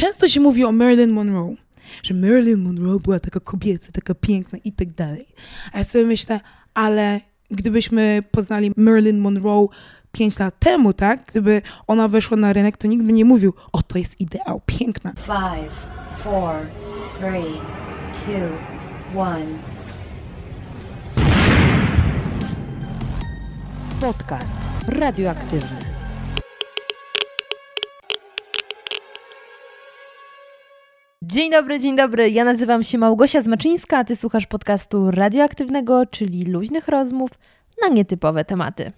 często się mówi o Marilyn Monroe, że Marilyn Monroe była taka kobieca, taka piękna i tak dalej. A ja sobie myślę, ale gdybyśmy poznali Marilyn Monroe 5 lat temu, tak? Gdyby ona weszła na rynek, to nikt by nie mówił, o to jest ideał, piękna. Five, four, three, two, one. Podcast radioaktywny. Dzień dobry, dzień dobry. Ja nazywam się Małgosia Zmaczyńska, a ty słuchasz podcastu radioaktywnego, czyli luźnych rozmów na nietypowe tematy.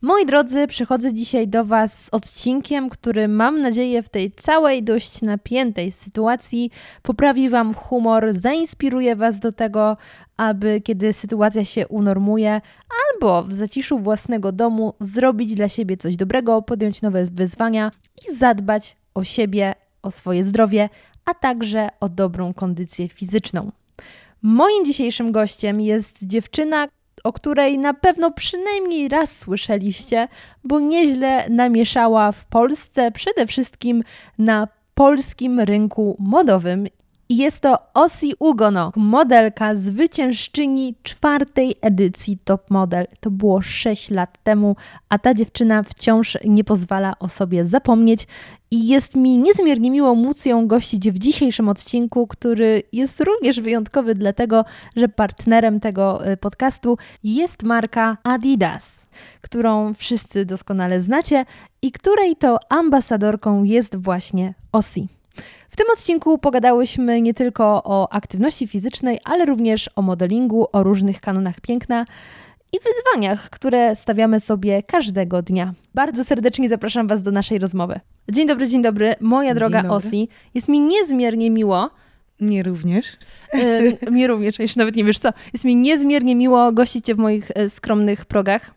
Moi drodzy, przychodzę dzisiaj do Was z odcinkiem, który mam nadzieję w tej całej dość napiętej sytuacji poprawi Wam humor, zainspiruje Was do tego, aby kiedy sytuacja się unormuje, albo w zaciszu własnego domu zrobić dla siebie coś dobrego, podjąć nowe wyzwania i zadbać o siebie, o swoje zdrowie, a także o dobrą kondycję fizyczną. Moim dzisiejszym gościem jest dziewczyna, o której na pewno przynajmniej raz słyszeliście, bo nieźle namieszała w Polsce, przede wszystkim na polskim rynku modowym. I jest to Osi Ugono, modelka zwyciężczyni czwartej edycji Top Model. To było 6 lat temu, a ta dziewczyna wciąż nie pozwala o sobie zapomnieć. I jest mi niezmiernie miło móc ją gościć w dzisiejszym odcinku, który jest również wyjątkowy, dlatego że partnerem tego y, podcastu jest marka Adidas, którą wszyscy doskonale znacie i której to ambasadorką jest właśnie Osi. W tym odcinku pogadałyśmy nie tylko o aktywności fizycznej, ale również o modelingu, o różnych kanonach piękna i wyzwaniach, które stawiamy sobie każdego dnia. Bardzo serdecznie zapraszam Was do naszej rozmowy. Dzień dobry, dzień dobry, moja Dzień droga dobry. Osi. Jest mi niezmiernie miło. Nie również. Yy, mi również, jeszcze nawet nie wiesz co. Jest mi niezmiernie miło gościć Cię w moich e, skromnych progach.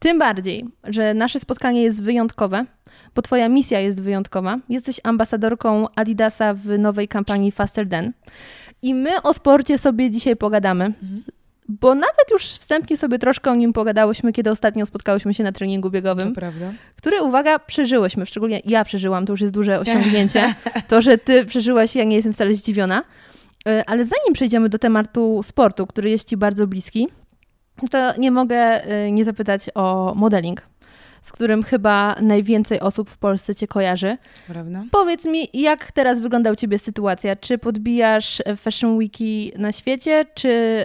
Tym bardziej, że nasze spotkanie jest wyjątkowe, bo Twoja misja jest wyjątkowa. Jesteś ambasadorką Adidasa w nowej kampanii Faster Than. I my o sporcie sobie dzisiaj pogadamy, bo nawet już wstępnie sobie troszkę o nim pogadałyśmy, kiedy ostatnio spotkałyśmy się na treningu biegowym, prawda. który, uwaga, przeżyłyśmy. Szczególnie ja przeżyłam, to już jest duże osiągnięcie. To, że Ty przeżyłaś, ja nie jestem wcale zdziwiona. Y, Ale zanim przejdziemy do tematu sportu, który jest Ci bardzo bliski, to nie mogę y, nie zapytać o modeling, z którym chyba najwięcej osób w Polsce Cię kojarzy. Prawda? Powiedz mi, jak teraz wygląda u Ciebie sytuacja? Czy podbijasz Fashion Weeki na świecie, czy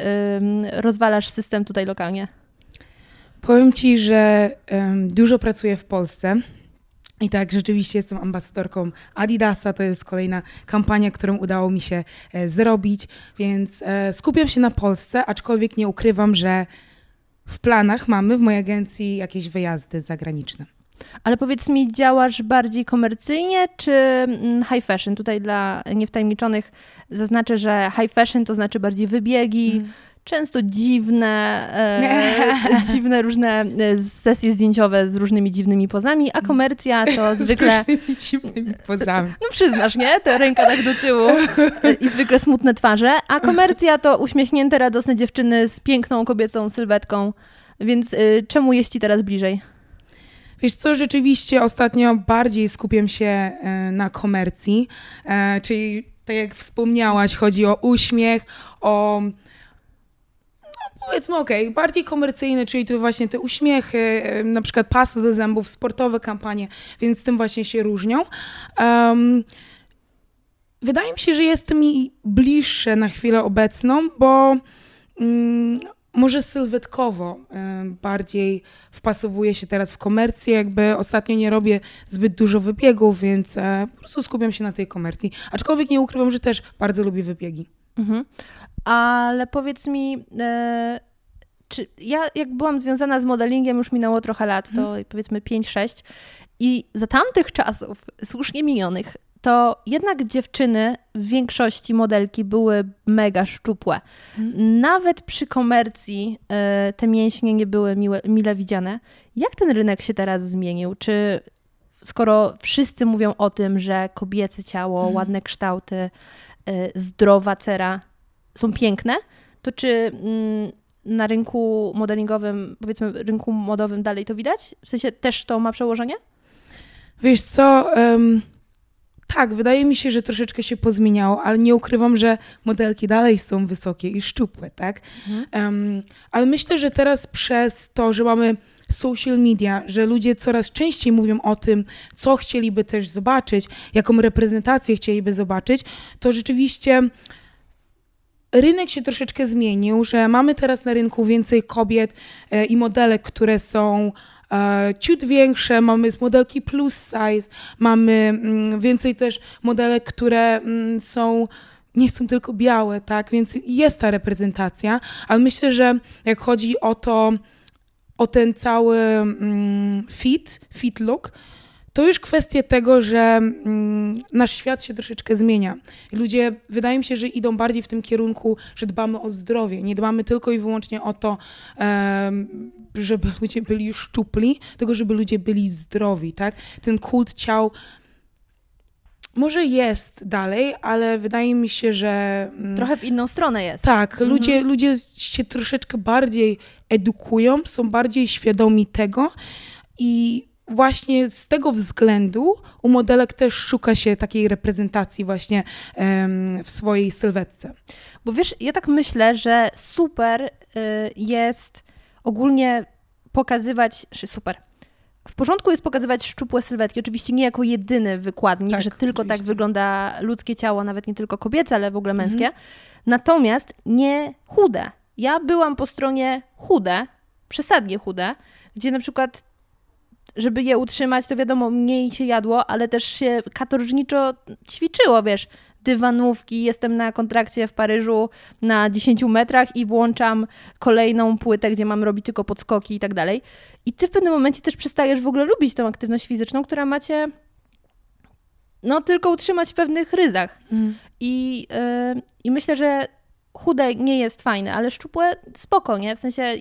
rozwalasz system tutaj lokalnie? Powiem Ci, że dużo pracuję w Polsce. I tak, rzeczywiście jestem ambasadorką Adidasa. To jest kolejna kampania, którą udało mi się e, zrobić, więc e, skupiam się na Polsce, aczkolwiek nie ukrywam, że w planach mamy w mojej agencji jakieś wyjazdy zagraniczne. Ale powiedz mi, działasz bardziej komercyjnie czy mm, high fashion? Tutaj dla niewtajemniczonych zaznaczę, że high fashion to znaczy bardziej wybiegi, Mm. Często dziwne, e, dziwne różne e, sesje zdjęciowe z różnymi dziwnymi pozami, a komercja to zwykle... Z różnymi dziwnymi pozami. No przyznasz, nie? Te ręka tak do tyłu i zwykle smutne twarze, a komercja to uśmiechnięte, radosne dziewczyny z piękną kobiecą sylwetką, więc y, czemu jest ci teraz bliżej? Wiesz co, rzeczywiście ostatnio bardziej skupiam się e, na komercji, e, czyli tak jak wspomniałaś, chodzi o uśmiech, o powiedzmy okej, bardziej komercyjne, czyli to właśnie te uśmiechy, na przykład pasta do zębów, sportowe kampanie, więc tym właśnie się różnią. Em, wydaje mi się, że jest mi bliższe na chwilę obecną, bo mm, może sylwetkowo e, bardziej wpasowuję się teraz w komercję, jakby ostatnio nie robię zbyt dużo wybiegów, więc e, po prostu skupiam się na tej komercji. Aczkolwiek nie ukrywam, że też bardzo lubię wybiegi. Mhm. Ale powiedz mi, e, czy ja jak byłam związana z modelingiem, już minęło trochę lat, to powiedzmy 5-6 i za tamtych czasów, słusznie minionych, to jednak dziewczyny w większości modelki były mega szczupłe. Nawet przy komercji e, te mięśnie nie były miłe, mile widziane. Jak ten rynek się teraz zmienił? Czy skoro wszyscy mówią o tym, że kobiece ciało, ładne kształty, e, zdrowa cera są piękne, to czy mm, na rynku modelingowym, powiedzmy rynku modowym dalej to widać? W sensie też to ma przełożenie? Wiesz co, em, tak, wydaje mi się, że troszeczkę się pozmieniało, ale nie ukrywam, że modelki dalej są wysokie i szczupłe, tak? Um, ale myślę, że teraz przez to, że mamy social media, że ludzie coraz częściej mówią o tym, co chcieliby też zobaczyć, jaką reprezentację chcieliby zobaczyć, to rzeczywiście rynek się troszeczkę zmienił, że mamy teraz na rynku więcej kobiet e, i modelek, które są e, ciut większe, mamy modelki plus size, mamy mm, więcej też modelek, które mm, są nie są tylko białe, tak, więc jest ta reprezentacja, ale myślę, że jak chodzi o to, o ten cały mm, fit, fit look, to już kwestia tego, że mm, nasz świat się troszeczkę zmienia. Ludzie, wydaje mi się, że idą bardziej w tym kierunku, że dbamy o zdrowie. Nie dbamy tylko i wyłącznie o to, em, żeby ludzie byli szczupli, tylko żeby ludzie byli zdrowi, tak? Ten kult ciał może jest dalej, ale wydaje mi się, że... mm, Trochę w inną stronę jest. tak, ludzie, ludzie się troszeczkę bardziej edukują, są bardziej świadomi tego i właśnie z tego względu u modelek też szuka się takiej reprezentacji właśnie em, w swojej sylwetce. Bo wiesz, ja tak myślę, że super y, jest ogólnie pokazywać, super. W porządku jest pokazywać szczupłe sylwetki, oczywiście nie jako jedyny wykładnik, Tak, że tylko tak oczywiście. wygląda ludzkie ciało, nawet nie tylko kobiece, ale w ogóle Mhm. męskie. Natomiast nie chude. Ja byłam po stronie chude, przesadnie chude, gdzie na przykład żeby je utrzymać, to wiadomo, mniej się jadło, ale też się katorżniczo ćwiczyło, wiesz, dywanówki, jestem na kontrakcie w Paryżu na 10 metrach i włączam kolejną płytę, gdzie mam robić tylko podskoki i tak dalej. I ty w pewnym momencie też przestajesz w ogóle lubić tą aktywność fizyczną, która macie no tylko utrzymać w pewnych ryzach. I, yy, I myślę, że chude nie jest fajne, ale szczupłe spoko, nie? W sensie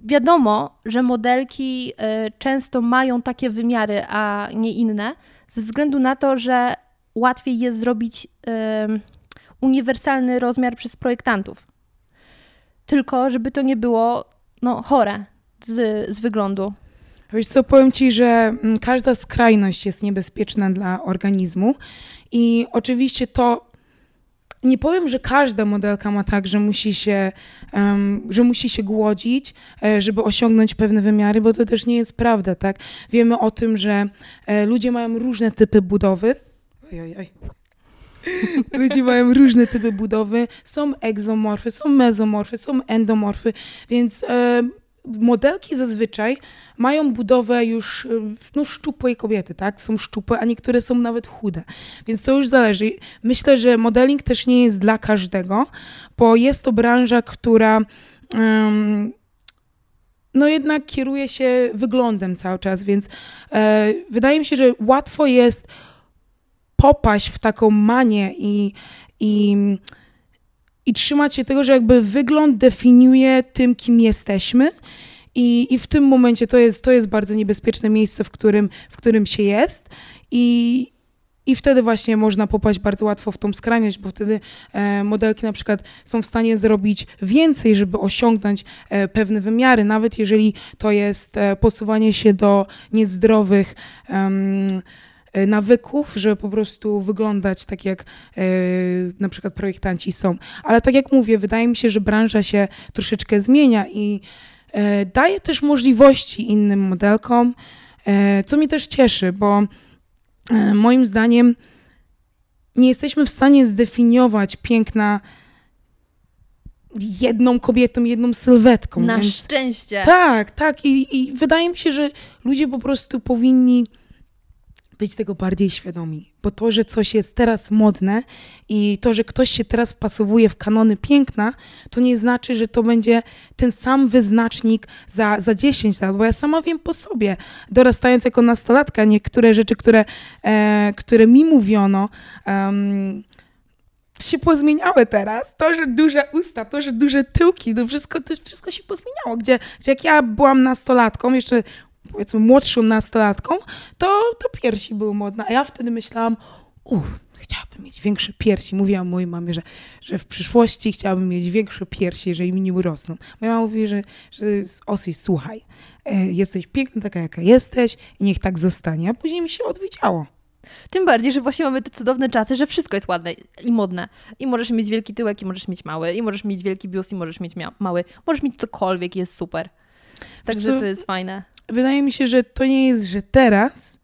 wiadomo, że modelki y, często mają takie wymiary, a nie inne, ze względu na to, że łatwiej jest zrobić y, uniwersalny rozmiar przez projektantów. Tylko, żeby to nie było no, chore z, z wyglądu. Wiesz co, powiem Ci, że mm, każda skrajność jest niebezpieczna dla organizmu i oczywiście to nie powiem, że każda modelka ma tak, że musi się, em, że musi się głodzić, e, żeby osiągnąć pewne wymiary, bo to też nie jest prawda, tak? Wiemy o tym, że e, ludzie mają różne typy budowy. Oj, oj, oj. Ludzie mają różne typy budowy, są egzomorfy, są mezomorfy, są endomorfy, więc e, modelki zazwyczaj mają budowę już e, no, szczupłej kobiety, tak? Są szczupłe, a niektóre są nawet chude. Więc to już zależy. Myślę, że modeling też nie jest dla każdego, bo jest to branża, która em, no jednak kieruje się wyglądem cały czas, więc e, wydaje mi się, że łatwo jest popaść w taką manię i, i, i trzymać się tego, że jakby wygląd definiuje tym, kim jesteśmy. I, I w tym momencie to jest, to jest bardzo niebezpieczne miejsce, w którym, w którym się jest. I, i wtedy właśnie można popaść bardzo łatwo w tą skrajność, bo wtedy e, modelki na przykład są w stanie zrobić więcej, żeby osiągnąć e, pewne wymiary, nawet jeżeli to jest e, posuwanie się do niezdrowych nawyków, żeby po prostu wyglądać tak, jak e, na przykład projektanci są. Ale tak jak mówię, wydaje mi się, że branża się troszeczkę zmienia i e, daje też możliwości innym modelkom, e, co mnie też cieszy, bo e, moim zdaniem nie jesteśmy w stanie zdefiniować piękna jedną kobietą, jedną sylwetką. Na więc- szczęście. tak, tak. I, I wydaje mi się, że ludzie po prostu powinni być tego bardziej świadomi. Bo to, że coś jest teraz modne i to, że ktoś się teraz wpasowuje w kanony piękna, to nie znaczy, że to będzie ten sam wyznacznik za, za 10 lat. Bo ja sama wiem po sobie, dorastając jako nastolatka, niektóre rzeczy, które, e, które mi mówiono, em, się pozmieniały teraz. To, że duże usta, to, że duże tyłki, to wszystko, to wszystko się pozmieniało. Gdzie, gdzie jak ja byłam nastolatką, jeszcze powiedzmy młodszą nastolatką, to, to piersi były modne. A ja wtedy myślałam, uff, chciałabym mieć większe piersi. Mówiłam mojej mamie, że, że w przyszłości chciałabym mieć większe piersi, jeżeli mi nie urosną. Moja mama mówi, że, że Osi, słuchaj, e, jesteś piękna taka, jaka jesteś i niech tak zostanie. A później mi się odwiedziało. Tym bardziej, że właśnie mamy te cudowne czasy, że wszystko jest ładne i modne. I możesz mieć wielki tyłek, i możesz mieć mały, i możesz mieć wielki biust, i możesz mieć mały. Możesz mieć cokolwiek, jest super. Także to jest fajne. Wydaje mi się, że to nie jest, że teraz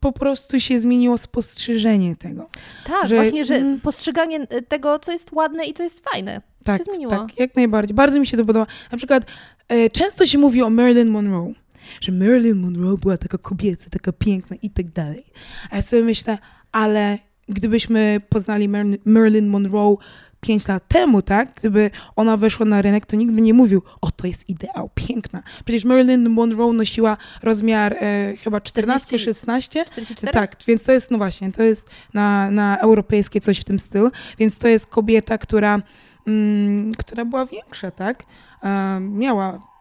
po prostu się zmieniło spostrzeżenie tego. Tak, Że- właśnie, że mm. postrzeganie tego, co jest ładne i co jest fajne. Tak, się zmieniło. tak, jak najbardziej. Bardzo mi się to podoba. Na przykład e, często się mówi o Marilyn Monroe, że Marilyn Monroe była taka kobieca, taka piękna i tak dalej. A ja sobie myślę, ale gdybyśmy poznali Mar- Marilyn Monroe pięć lat temu, tak? Gdyby ona weszła na rynek, to nikt by nie mówił, o to jest ideał, piękna. Przecież Marilyn Monroe nosiła rozmiar e, chyba 14-16. 44? Tak, więc to jest, no właśnie, to jest na, na europejskie coś w tym stylu, więc to jest kobieta, która, mm, która była większa, tak? E, miała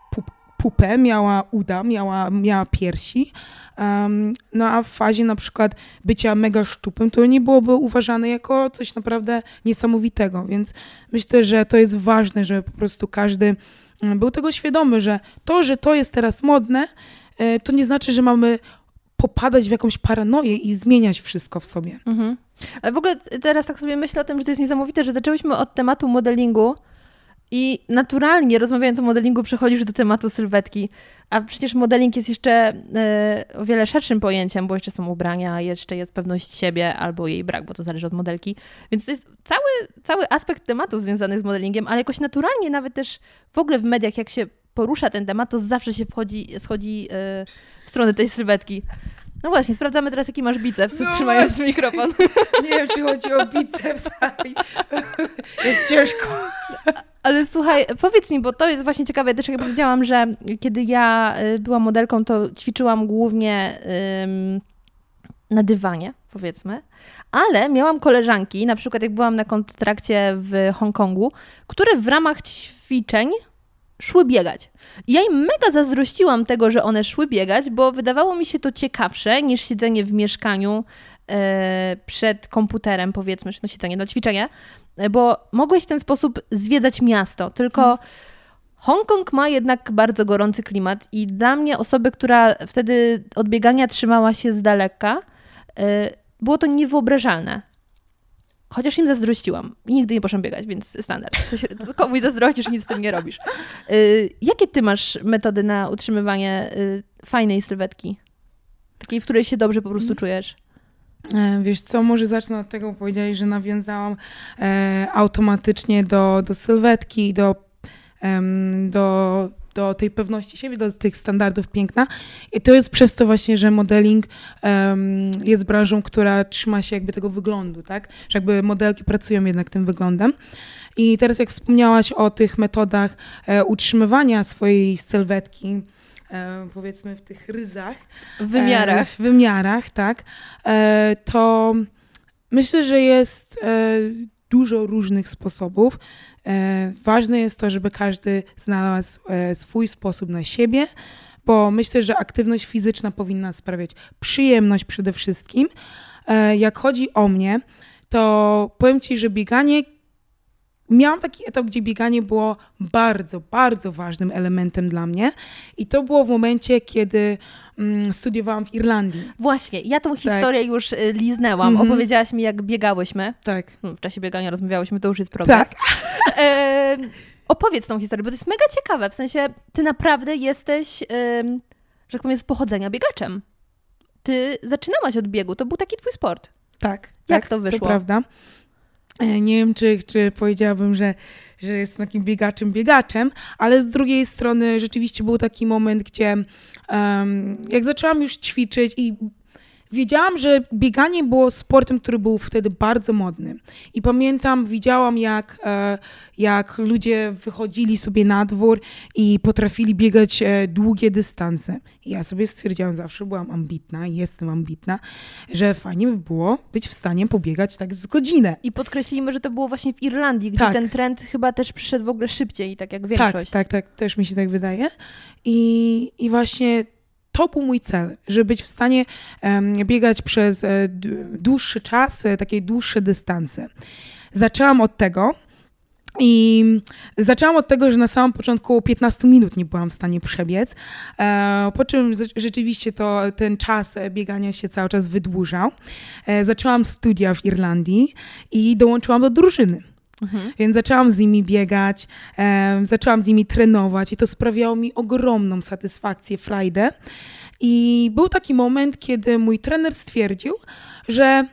pupę, miała uda, miała, miała piersi, Em, no a w fazie na przykład bycia mega szczupłym, to nie byłoby uważane jako coś naprawdę niesamowitego, więc myślę, że to jest ważne, że po prostu każdy mm, był tego świadomy, że to, że to jest teraz modne, e, to nie znaczy, że mamy popadać w jakąś paranoję i zmieniać wszystko w sobie. Mhm. Ale w ogóle teraz tak sobie myślę o tym, że to jest niesamowite, że zaczęłyśmy od tematu modelingu i naturalnie rozmawiając o modelingu przechodzisz do tematu sylwetki, a przecież modeling jest jeszcze e, o wiele szerszym pojęciem, bo jeszcze są ubrania, jeszcze jest pewność siebie albo jej brak, bo to zależy od modelki. Więc to jest cały, cały aspekt tematów związanych z modelingiem, ale jakoś naturalnie nawet też w ogóle w mediach, jak się porusza ten temat, to zawsze się wchodzi, schodzi e, w stronę tej sylwetki. No właśnie, sprawdzamy teraz, jaki masz biceps, No trzymając właśnie. mikrofon. Nie wiem, czy chodzi o biceps, ale jest ciężko. Ale słuchaj, powiedz mi, bo to jest właśnie ciekawe, też jak powiedziałam, że kiedy ja y, byłam modelką, to ćwiczyłam głównie ym, na dywanie, powiedzmy, ale miałam koleżanki, na przykład jak byłam na kontrakcie w Hongkongu, które w ramach ćwiczeń szły biegać. I ja im mega zazdrościłam tego, że one szły biegać, bo wydawało mi się to ciekawsze niż siedzenie w mieszkaniu e, przed komputerem, powiedzmy, czy no siedzenie, no ćwiczenie, bo mogłeś w ten sposób zwiedzać miasto, tylko Hongkong ma jednak bardzo gorący klimat i dla mnie osoby, która wtedy od biegania trzymała się z daleka, e, było to niewyobrażalne. Chociaż im zazdrościłam i nigdy nie poszłam biegać, więc standard. Coś, co komuś zazdrościsz, nic z tym nie robisz. Y, jakie ty masz metody na utrzymywanie y, fajnej sylwetki? Takiej, w której się dobrze po prostu czujesz? E, Wiesz co, może zacznę od tego, bo powiedziałeś, że nawiązałam e, automatycznie do, do sylwetki, do, em, do, do tej pewności siebie, do tych standardów piękna. I to jest przez to właśnie, że modeling em, jest branżą, która trzyma się jakby tego wyglądu, tak? Że jakby modelki pracują jednak tym wyglądem. I teraz jak wspomniałaś o tych metodach e, utrzymywania swojej sylwetki, e, powiedzmy w tych ryzach, W wymiarach. E, w wymiarach, tak. E, to myślę, że jest e, dużo różnych sposobów. E, ważne jest to, żeby każdy znalazł e, swój sposób na siebie, bo myślę, że aktywność fizyczna powinna sprawiać przyjemność przede wszystkim. E, jak chodzi o mnie, to powiem Ci, że bieganie Miałam taki etap, gdzie bieganie było bardzo, bardzo ważnym elementem dla mnie. I to było w momencie, kiedy mm, studiowałam w Irlandii. Właśnie, ja tą historię już y, liznęłam. Mhm. Opowiedziałaś mi, jak biegałyśmy. Tak. Hmm, W czasie biegania rozmawiałyśmy, to już jest progres. Tak. E, opowiedz tą historię, bo to jest mega ciekawe. W sensie, ty naprawdę jesteś, ym, że tak powiem, z pochodzenia biegaczem. Ty zaczynałaś od biegu, to był taki twój sport. Tak. Jak tak, to wyszło? To prawda. E, Nie wiem, czy, czy powiedziałabym, że, że jestem takim biegaczem, biegaczem, ale z drugiej strony rzeczywiście był taki moment, gdzie em, jak zaczęłam już ćwiczyć i wiedziałam, że bieganie było sportem, który był wtedy bardzo modny. I pamiętam, widziałam, jak, e, jak ludzie wychodzili sobie na dwór i potrafili biegać e, długie dystanse. I ja sobie stwierdziłam, zawsze byłam ambitna jestem ambitna, że fajnie by było być w stanie pobiegać tak z godzinę. I podkreślimy, że to było właśnie w Irlandii, gdzie Tak. ten trend chyba też przyszedł w ogóle szybciej, tak jak Tak, większość. tak, tak, też mi się tak wydaje. I, i właśnie to był mój cel, żeby być w stanie biegać przez e, dłuższy czas, e, takie dłuższe dystanse. Zaczęłam od tego, I zaczęłam od tego, że na samym początku 15 minut nie byłam w stanie przebiec, e, po czym rzeczywiście to, ten czas biegania się cały czas wydłużał. Zaczęłam studia w Irlandii i dołączyłam do drużyny. Mhm. Więc zaczęłam z nimi biegać, e, zaczęłam z nimi trenować i to sprawiało mi ogromną satysfakcję, frajdę. I był taki moment, kiedy mój trener stwierdził, że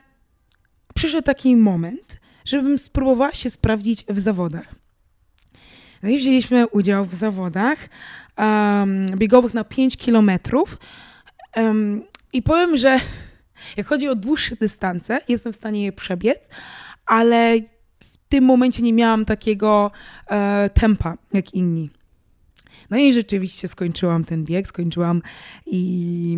przyszedł taki moment, żebym spróbowała się sprawdzić w zawodach. No i wzięliśmy udział w zawodach um, biegowych na 5 kilometrów. Um, I powiem, że jak chodzi o dłuższe dystanse, jestem w stanie je przebiec, ale tym momencie nie miałam takiego e, tempa jak inni. No i rzeczywiście skończyłam ten bieg, skończyłam i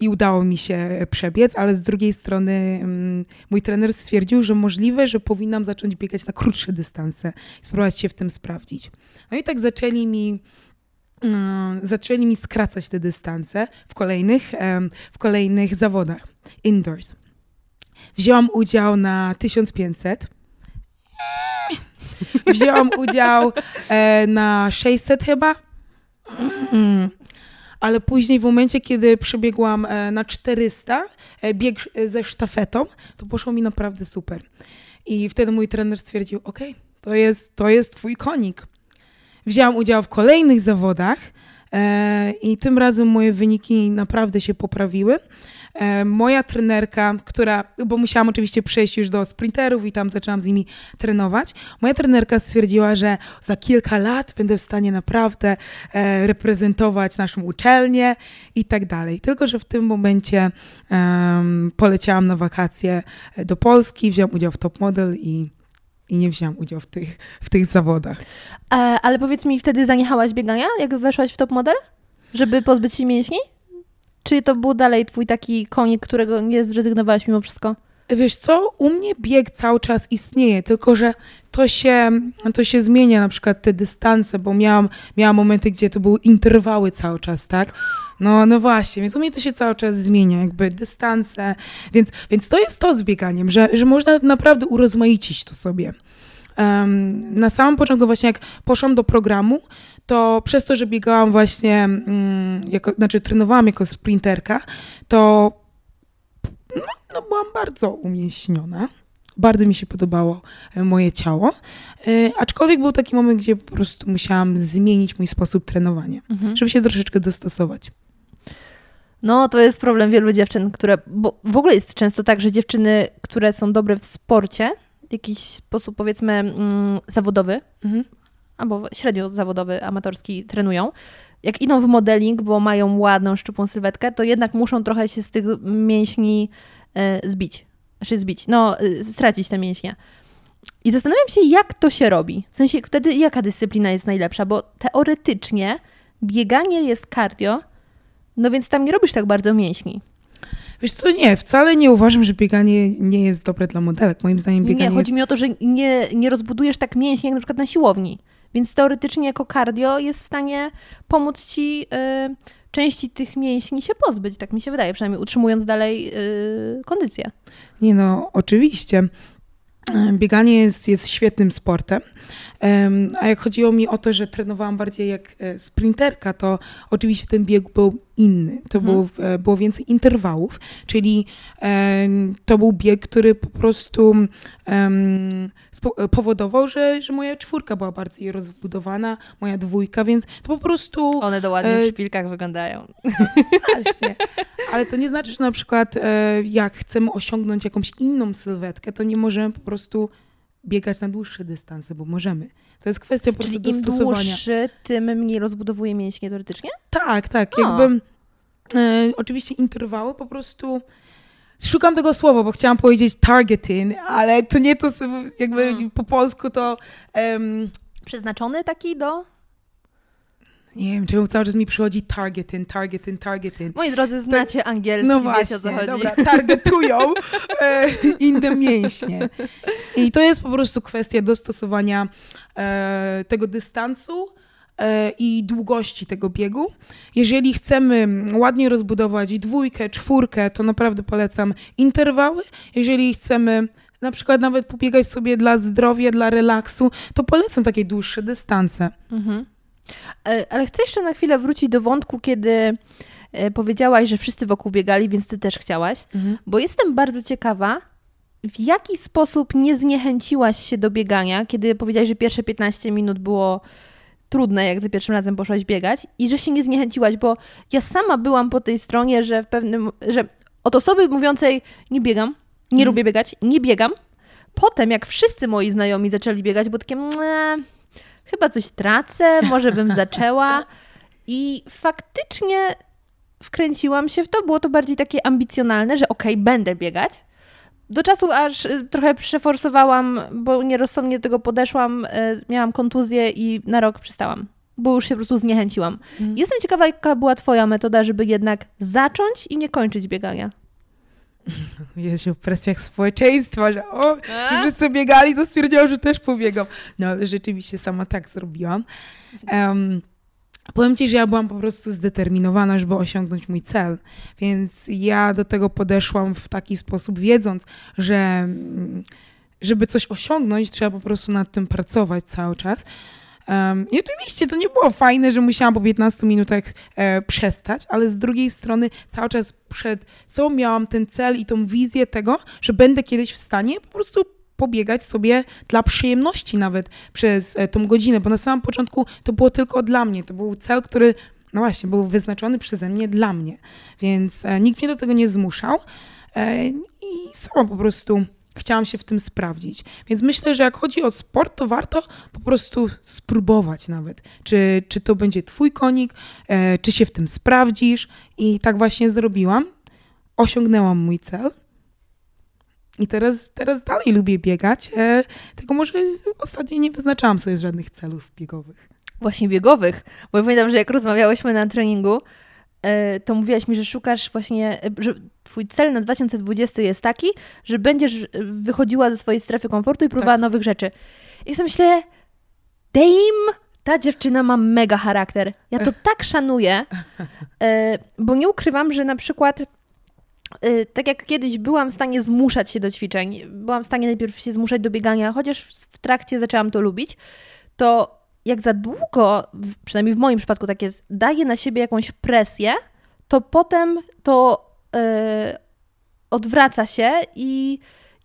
i udało mi się przebiec, ale z drugiej strony mm, mój trener stwierdził, że możliwe, że powinnam zacząć biegać na krótsze dystanse spróbować się w tym sprawdzić. No i tak zaczęli mi mm, zaczęli mi skracać te dystanse w kolejnych, w kolejnych zawodach indoors. Wzięłam udział na 1500. Wzięłam udział e, na 600 chyba. Mm ale później w momencie, kiedy przebiegłam e, na 400, e, bieg e, ze sztafetą, to poszło mi naprawdę super. I wtedy mój trener stwierdził, ok, to jest, to jest twój konik. Wzięłam udział w kolejnych zawodach i tym razem moje wyniki naprawdę się poprawiły. E, moja trenerka, która, bo musiałam oczywiście przejść już do sprinterów i tam zaczęłam z nimi trenować, moja trenerka stwierdziła, że za kilka lat będę w stanie naprawdę e, reprezentować naszą uczelnię i tak dalej. Tylko, że w tym momencie poleciałam na wakacje do Polski, wziąłem udział w Top Model i i nie wziąłem udziału w tych, w tych zawodach. E, ale powiedz mi, wtedy zaniechałaś biegania, jak weszłaś w top model? Żeby pozbyć się mięśni? Czy to był dalej twój taki konik, którego nie zrezygnowałaś mimo wszystko? Wiesz co, u mnie bieg cały czas istnieje, tylko że to się, to się zmienia, na przykład te dystanse, bo miałam, miałam momenty, gdzie to były interwały cały czas, tak? No, no właśnie, więc u mnie to się cały czas zmienia, jakby dystanse, więc, więc to jest to z bieganiem, że, że można naprawdę urozmaicić to sobie. Um, na samym początku właśnie jak poszłam do programu, to przez to, że biegałam właśnie, um, jako, znaczy trenowałam jako sprinterka, to no, no byłam bardzo umięśniona. Bardzo mi się podobało e, moje ciało, e, aczkolwiek był taki moment, gdzie po prostu musiałam zmienić mój sposób trenowania, mhm. żeby się troszeczkę dostosować. No, to jest problem wielu dziewczyn, które. Bo w ogóle jest często tak, że dziewczyny, które są dobre w sporcie, w jakiś sposób powiedzmy mm, zawodowy, mhm. albo średnio zawodowy, amatorski trenują, jak idą w modeling, bo mają ładną, szczupłą sylwetkę, to jednak muszą trochę się z tych mięśni e, zbić. Znaczy zbić, no, e, stracić te mięśnie. I zastanawiam się, jak to się robi. W sensie, wtedy jaka dyscyplina jest najlepsza, bo teoretycznie bieganie jest cardio, no więc tam nie robisz tak bardzo mięśni. Wiesz co, nie, wcale nie uważam, że bieganie nie jest dobre dla modelek. Moim zdaniem bieganie Nie, chodzi jest... mi o to, że nie, nie rozbudujesz tak mięśni jak na przykład na siłowni. Więc teoretycznie jako cardio jest w stanie pomóc ci y, części tych mięśni się pozbyć, tak mi się wydaje, przynajmniej utrzymując dalej y, kondycję. Nie no, oczywiście. Bieganie jest, jest świetnym sportem. A jak chodziło mi o to, że trenowałam bardziej jak e, sprinterka, to oczywiście ten bieg był inny. To mhm. był, e, było więcej interwałów, czyli to był bieg, który po prostu powodował, że, że moja czwórka była bardziej rozbudowana, moja dwójka, więc to po prostu... One do ładnych w szpilkach wyglądają. Właśnie. Ale to nie znaczy, że na przykład e, jak chcemy osiągnąć jakąś inną sylwetkę, to nie możemy po prostu biegać na dłuższe dystanse, bo możemy. To jest kwestia po prostu Czyli im dłuższy, tym mniej rozbudowuje mięśnie teoretycznie? Tak, tak. O. Jakby e, oczywiście interwały po prostu szukam tego słowa, bo chciałam powiedzieć targeting, ale to nie to jakby hmm. po polsku to um, przeznaczony taki do nie wiem, czemu cały czas mi przychodzi targeting, targeting, targeting. Moi drodzy, znacie tak, angielski, no właśnie, wiecie o co chodzi. dobra, targetują e, inne mięśnie. I to jest po prostu kwestia dostosowania e, tego dystansu i długości tego biegu. Jeżeli chcemy ładnie rozbudować dwójkę, czwórkę, to naprawdę polecam interwały. Jeżeli chcemy na przykład nawet pobiegać sobie dla zdrowia, dla relaksu, to polecam takie dłuższe dystanse. Mhm. E, Ale chcę jeszcze na chwilę wrócić do wątku, kiedy e, powiedziałaś, że wszyscy wokół biegali, więc ty też chciałaś. Bo jestem bardzo ciekawa, w jaki sposób nie zniechęciłaś się do biegania, kiedy powiedziałaś, że pierwsze 15 minut było trudne, jak za pierwszym razem poszłaś biegać i że się nie zniechęciłaś, bo ja sama byłam po tej stronie, że w pewnym, że od osoby mówiącej nie biegam, nie Mhm. lubię biegać, nie biegam, potem jak wszyscy moi znajomi zaczęli biegać, bo takie "Mle, chyba coś tracę, może bym zaczęła i faktycznie wkręciłam się w to, było to bardziej takie ambicjonalne, że okej, będę biegać. Do czasu aż y, trochę przeforsowałam, bo nierozsądnie do tego podeszłam, y, miałam kontuzję i na rok przestałam, bo już się po prostu zniechęciłam. Mhm. Jestem ciekawa, jaka była twoja metoda, żeby jednak zacząć i nie kończyć biegania. W presjach społeczeństwa, że o, że wszyscy biegali, to stwierdziłam, że też pobiegam. No rzeczywiście sama tak zrobiłam. Em, powiem ci, że ja byłam po prostu zdeterminowana, żeby osiągnąć mój cel. Więc ja do tego podeszłam w taki sposób, wiedząc, że mm, żeby coś osiągnąć, trzeba po prostu nad tym pracować cały czas. Um, I oczywiście to nie było fajne, że musiałam po 15 minutach e, przestać, ale z drugiej strony cały czas przed sobą miałam ten cel i tą wizję tego, że będę kiedyś w stanie po prostu pobiegać sobie dla przyjemności nawet przez e, tą godzinę, bo na samym początku to było tylko dla mnie, to był cel, który no właśnie, był wyznaczony przeze mnie dla mnie, więc e, nikt mnie do tego nie zmuszał e, i sama po prostu chciałam się w tym sprawdzić. Więc myślę, że jak chodzi o sport, to warto po prostu spróbować nawet, czy, czy to będzie twój konik, czy się w tym sprawdzisz i tak właśnie zrobiłam. Osiągnęłam mój cel. I teraz, teraz dalej lubię biegać, e, tylko może ostatnio nie wyznaczałam sobie żadnych celów biegowych. Właśnie biegowych, bo ja pamiętam, że jak rozmawiałyśmy na treningu, e, to mówiłaś mi, że szukasz właśnie, e, że twój cel na 2020 jest taki, że będziesz e, wychodziła ze swojej strefy komfortu i próbowała Tak. nowych rzeczy. I sobie myślę, damn, ta dziewczyna ma mega charakter. Ja to tak szanuję, e, bo nie ukrywam, że na przykład tak jak kiedyś byłam w stanie zmuszać się do ćwiczeń, byłam w stanie najpierw się zmuszać do biegania, chociaż w trakcie zaczęłam to lubić, to jak za długo, przynajmniej w moim przypadku tak jest, daję na siebie jakąś presję, to potem to e, odwraca się i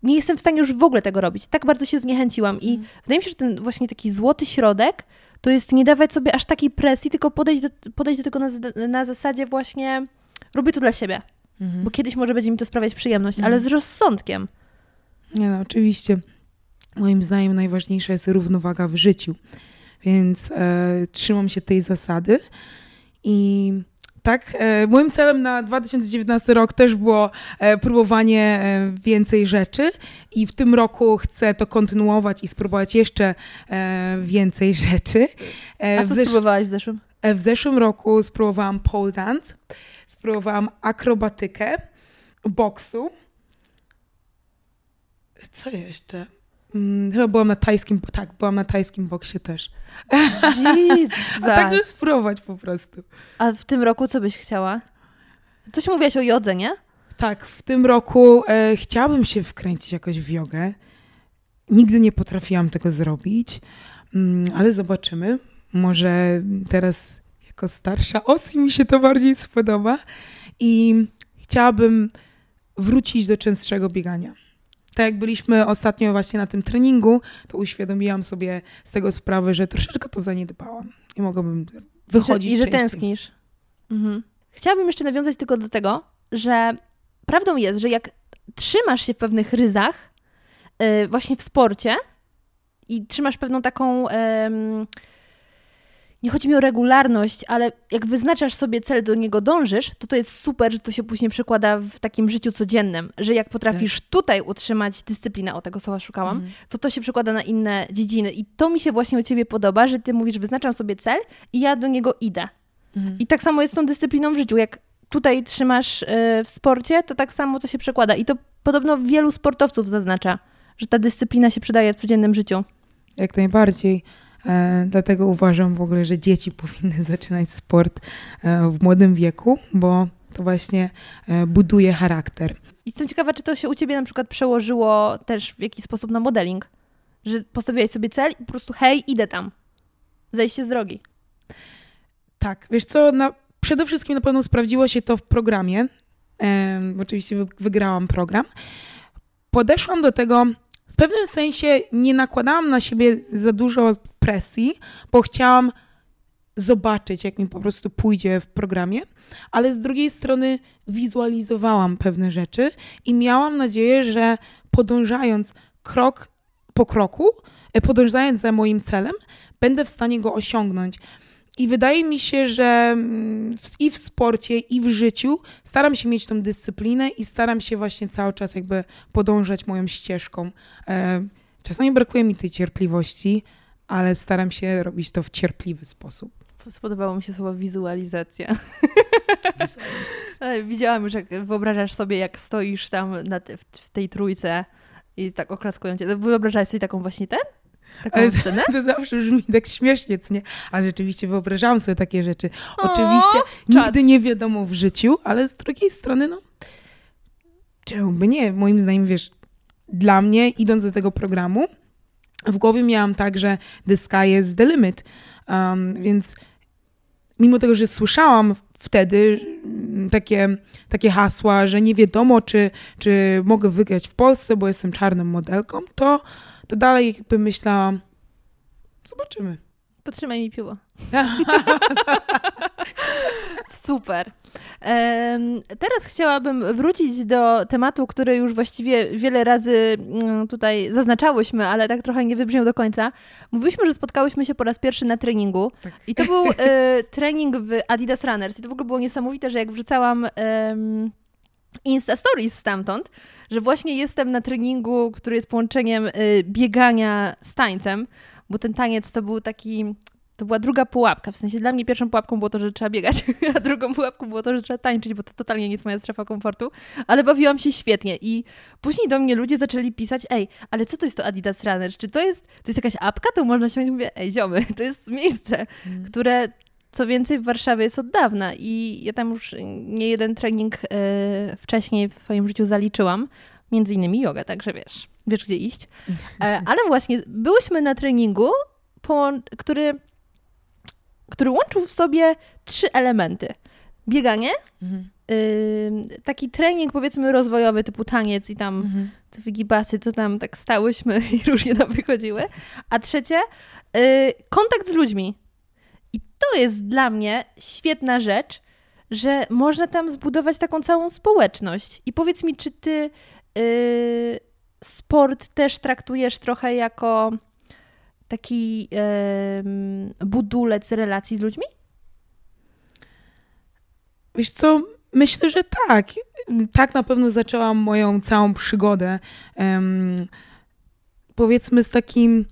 nie jestem w stanie już w ogóle tego robić. Tak bardzo się zniechęciłam i wydaje mi się, że ten właśnie taki złoty środek to jest nie dawać sobie aż takiej presji, tylko podejść do, podejść do tego na, na zasadzie właśnie robię to dla siebie, bo kiedyś może będzie mi to sprawiać przyjemność, ale z rozsądkiem. Nie no, oczywiście. Moim zdaniem najważniejsza jest równowaga w życiu. Więc e, trzymam się tej zasady. I tak, e, moim celem na 2019 rok też było e, próbowanie e, więcej rzeczy. I w tym roku chcę to kontynuować i spróbować jeszcze e, więcej rzeczy. E, A co zesz- spróbowałaś w zeszłym? E, W zeszłym roku spróbowałam pole dance, spróbowałam akrobatykę, boksu. Co jeszcze? Mm, Chyba byłam na tajskim, tak, byłam na tajskim boksie też. A także spróbować po prostu. A w tym roku co byś chciała? Coś mówiłaś o jodze, nie? Tak, w tym roku e, chciałabym się wkręcić jakoś w jogę. Nigdy nie potrafiłam tego zrobić, mm, ale zobaczymy. Może teraz jako starsza Osi mi się to bardziej spodoba i chciałabym wrócić do częstszego biegania. Tak jak byliśmy ostatnio właśnie na tym treningu, to uświadomiłam sobie z tego sprawę, że troszeczkę to zaniedbałam. Nie mogłabym wychodzić I że, i że częściej. tęsknisz. Mhm. Chciałabym jeszcze nawiązać tylko do tego, że prawdą jest, że jak trzymasz się w pewnych ryzach, yy, właśnie w sporcie i trzymasz pewną taką. em, nie chodzi mi o regularność, ale jak wyznaczasz sobie cel, do niego dążysz, to to jest super, że to się później przekłada w takim życiu codziennym, że jak potrafisz tutaj utrzymać dyscyplinę, o tego słowa szukałam, Mhm. to to się przekłada na inne dziedziny. I to mi się właśnie u ciebie podoba, że ty mówisz, wyznaczam sobie cel i ja do niego idę. Mhm. I tak samo jest z tą dyscypliną w życiu. Jak tutaj trzymasz y, w sporcie, to tak samo to się przekłada. I to podobno wielu sportowców zaznacza, że ta dyscyplina się przydaje w codziennym życiu. Jak najbardziej. E, dlatego uważam w ogóle, że dzieci powinny zaczynać sport e, w młodym wieku, bo to właśnie e, buduje charakter. jestem ciekawa, czy to się u ciebie na przykład przełożyło też w jakiś sposób na modeling? Że postawiłeś sobie cel i po prostu hej, idę tam. Zejście z drogi. Tak, wiesz co, na, przede wszystkim na pewno sprawdziło się to w programie. Em, oczywiście wy, wygrałam program. Podeszłam do tego, w pewnym sensie nie nakładałam na siebie za dużo presji, bo chciałam zobaczyć, jak mi po prostu pójdzie w programie, ale z drugiej strony wizualizowałam pewne rzeczy i miałam nadzieję, że podążając krok po kroku, e, podążając za moim celem, będę w stanie go osiągnąć. I wydaje mi się, że mm, w, i w sporcie, i w życiu staram się mieć tą dyscyplinę i staram się właśnie cały czas jakby podążać moją ścieżką. E, czasami brakuje mi tej cierpliwości, ale staram się robić to w cierpliwy sposób. Spodobało mi się słowo wizualizacja. Widziałam już, jak wyobrażasz sobie, jak stoisz tam na w tej trójce i tak oklaskują cię. Wyobrażałeś sobie taką właśnie ten? Taką Ale scenę? To zawsze brzmi tak śmiesznie, co nie? A rzeczywiście wyobrażałam sobie takie rzeczy. O, Oczywiście czad. nigdy nie wiadomo w życiu, ale z drugiej strony, no, czemu by nie? Moim zdaniem, wiesz, dla mnie, idąc do tego programu, w głowie miałam tak, że the sky is the limit. Um, więc mimo tego, że słyszałam wtedy mm, takie, takie hasła, że nie wiadomo, czy, czy mogę wygrać w Polsce, bo jestem czarną modelką, to, to dalej jakby myślałam, zobaczymy. Potrzymaj mi piło. Super. Teraz chciałabym wrócić do tematu, który już właściwie wiele razy mm, tutaj zaznaczałyśmy, ale tak trochę nie wybrzmiał do końca. Mówiliśmy, że spotkałyśmy się po raz pierwszy na treningu Tak. i to był e, trening w Adidas Runners i to w ogóle było niesamowite, że jak wrzucałam em, Insta Stories stamtąd, że właśnie jestem na treningu, który jest połączeniem e, biegania z tańcem, bo ten taniec to był taki to była druga pułapka. W sensie dla mnie pierwszą pułapką było to, że trzeba biegać, a drugą pułapką było to, że trzeba tańczyć, bo to totalnie nie jest moja strefa komfortu. Ale bawiłam się świetnie i później do mnie ludzie zaczęli pisać, ej, ale co to jest to Adidas Runners? Czy to jest, to jest jakaś apka? To można ściągnąć? Mówię, ej, ziomy, to jest miejsce, które co więcej w Warszawie jest od dawna i ja tam już nie jeden trening e, wcześniej w swoim życiu zaliczyłam, między innymi yoga, także wiesz, wiesz gdzie iść. E, ale właśnie byłyśmy na treningu, który który łączył w sobie trzy elementy. Bieganie, Mhm. yy, taki trening powiedzmy rozwojowy typu taniec i tam Mhm. te wygibasy, co tam tak stałyśmy i różnie nam wychodziły. A trzecie, yy, kontakt z ludźmi. To jest dla mnie świetna rzecz, że można tam zbudować taką całą społeczność. I powiedz mi, czy ty yy, sport też traktujesz trochę jako taki em, budulec relacji z ludźmi? Wiesz co, myślę, że tak. Tak na pewno zaczęłam moją całą przygodę. em, powiedzmy z takim,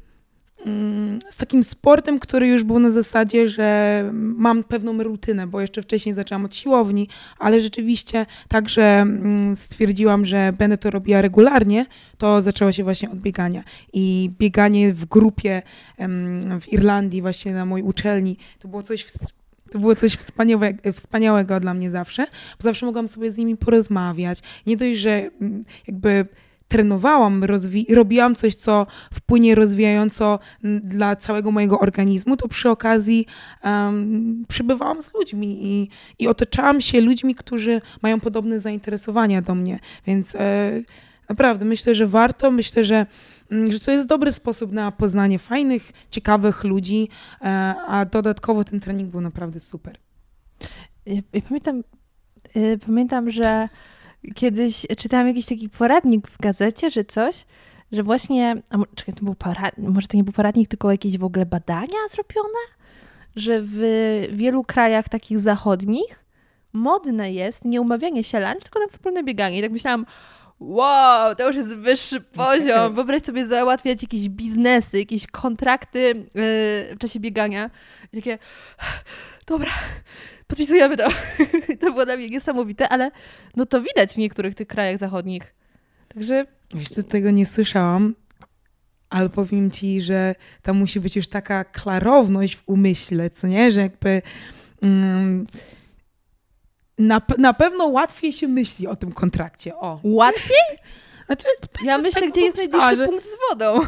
z takim sportem, który już był na zasadzie, że mam pewną rutynę, bo jeszcze wcześniej zaczęłam od siłowni, ale rzeczywiście także mm, stwierdziłam, że będę to robiła regularnie, to zaczęło się właśnie od biegania. I bieganie w grupie w Irlandii, właśnie na mojej uczelni, to było coś to było coś wspaniałego, wspaniałego dla mnie zawsze, bo zawsze mogłam sobie z nimi porozmawiać. Nie dość, że mm, jakby trenowałam, rozwi- robiłam coś, co wpłynie rozwijająco dla całego mojego organizmu, to przy okazji um, przybywałam z ludźmi i, i otaczałam się ludźmi, którzy mają podobne zainteresowania do mnie. Więc e, naprawdę myślę, że warto, myślę, że, mm, że to jest dobry sposób na poznanie fajnych, ciekawych ludzi, e, a dodatkowo ten trening był naprawdę super. Ja, ja pamiętam, y, pamiętam, że kiedyś czytałam jakiś taki poradnik w gazecie, że coś, że właśnie, a czekaj, to był poradnik, może to nie był poradnik, tylko jakieś w ogóle badania zrobione, że w wielu krajach takich zachodnich modne jest nie umawianie się lunch, tylko na wspólne bieganie. I tak myślałam, wow, to już jest wyższy poziom. Wyobraź sobie załatwiać jakieś biznesy, jakieś kontrakty yy, w czasie biegania. I takie, dobra, podpisujemy to. to było dla mnie niesamowite, ale no to widać w niektórych tych krajach zachodnich. Także Wiesz co, tego nie słyszałam, ale powiem ci, że tam musi być już taka klarowność w umyśle, co nie? Że jakby mm, Na, na pewno łatwiej się myśli o tym kontrakcie. O. Łatwiej? Znaczy, Ja myślę, tak gdzie jest najbliższy że- punkt z wodą.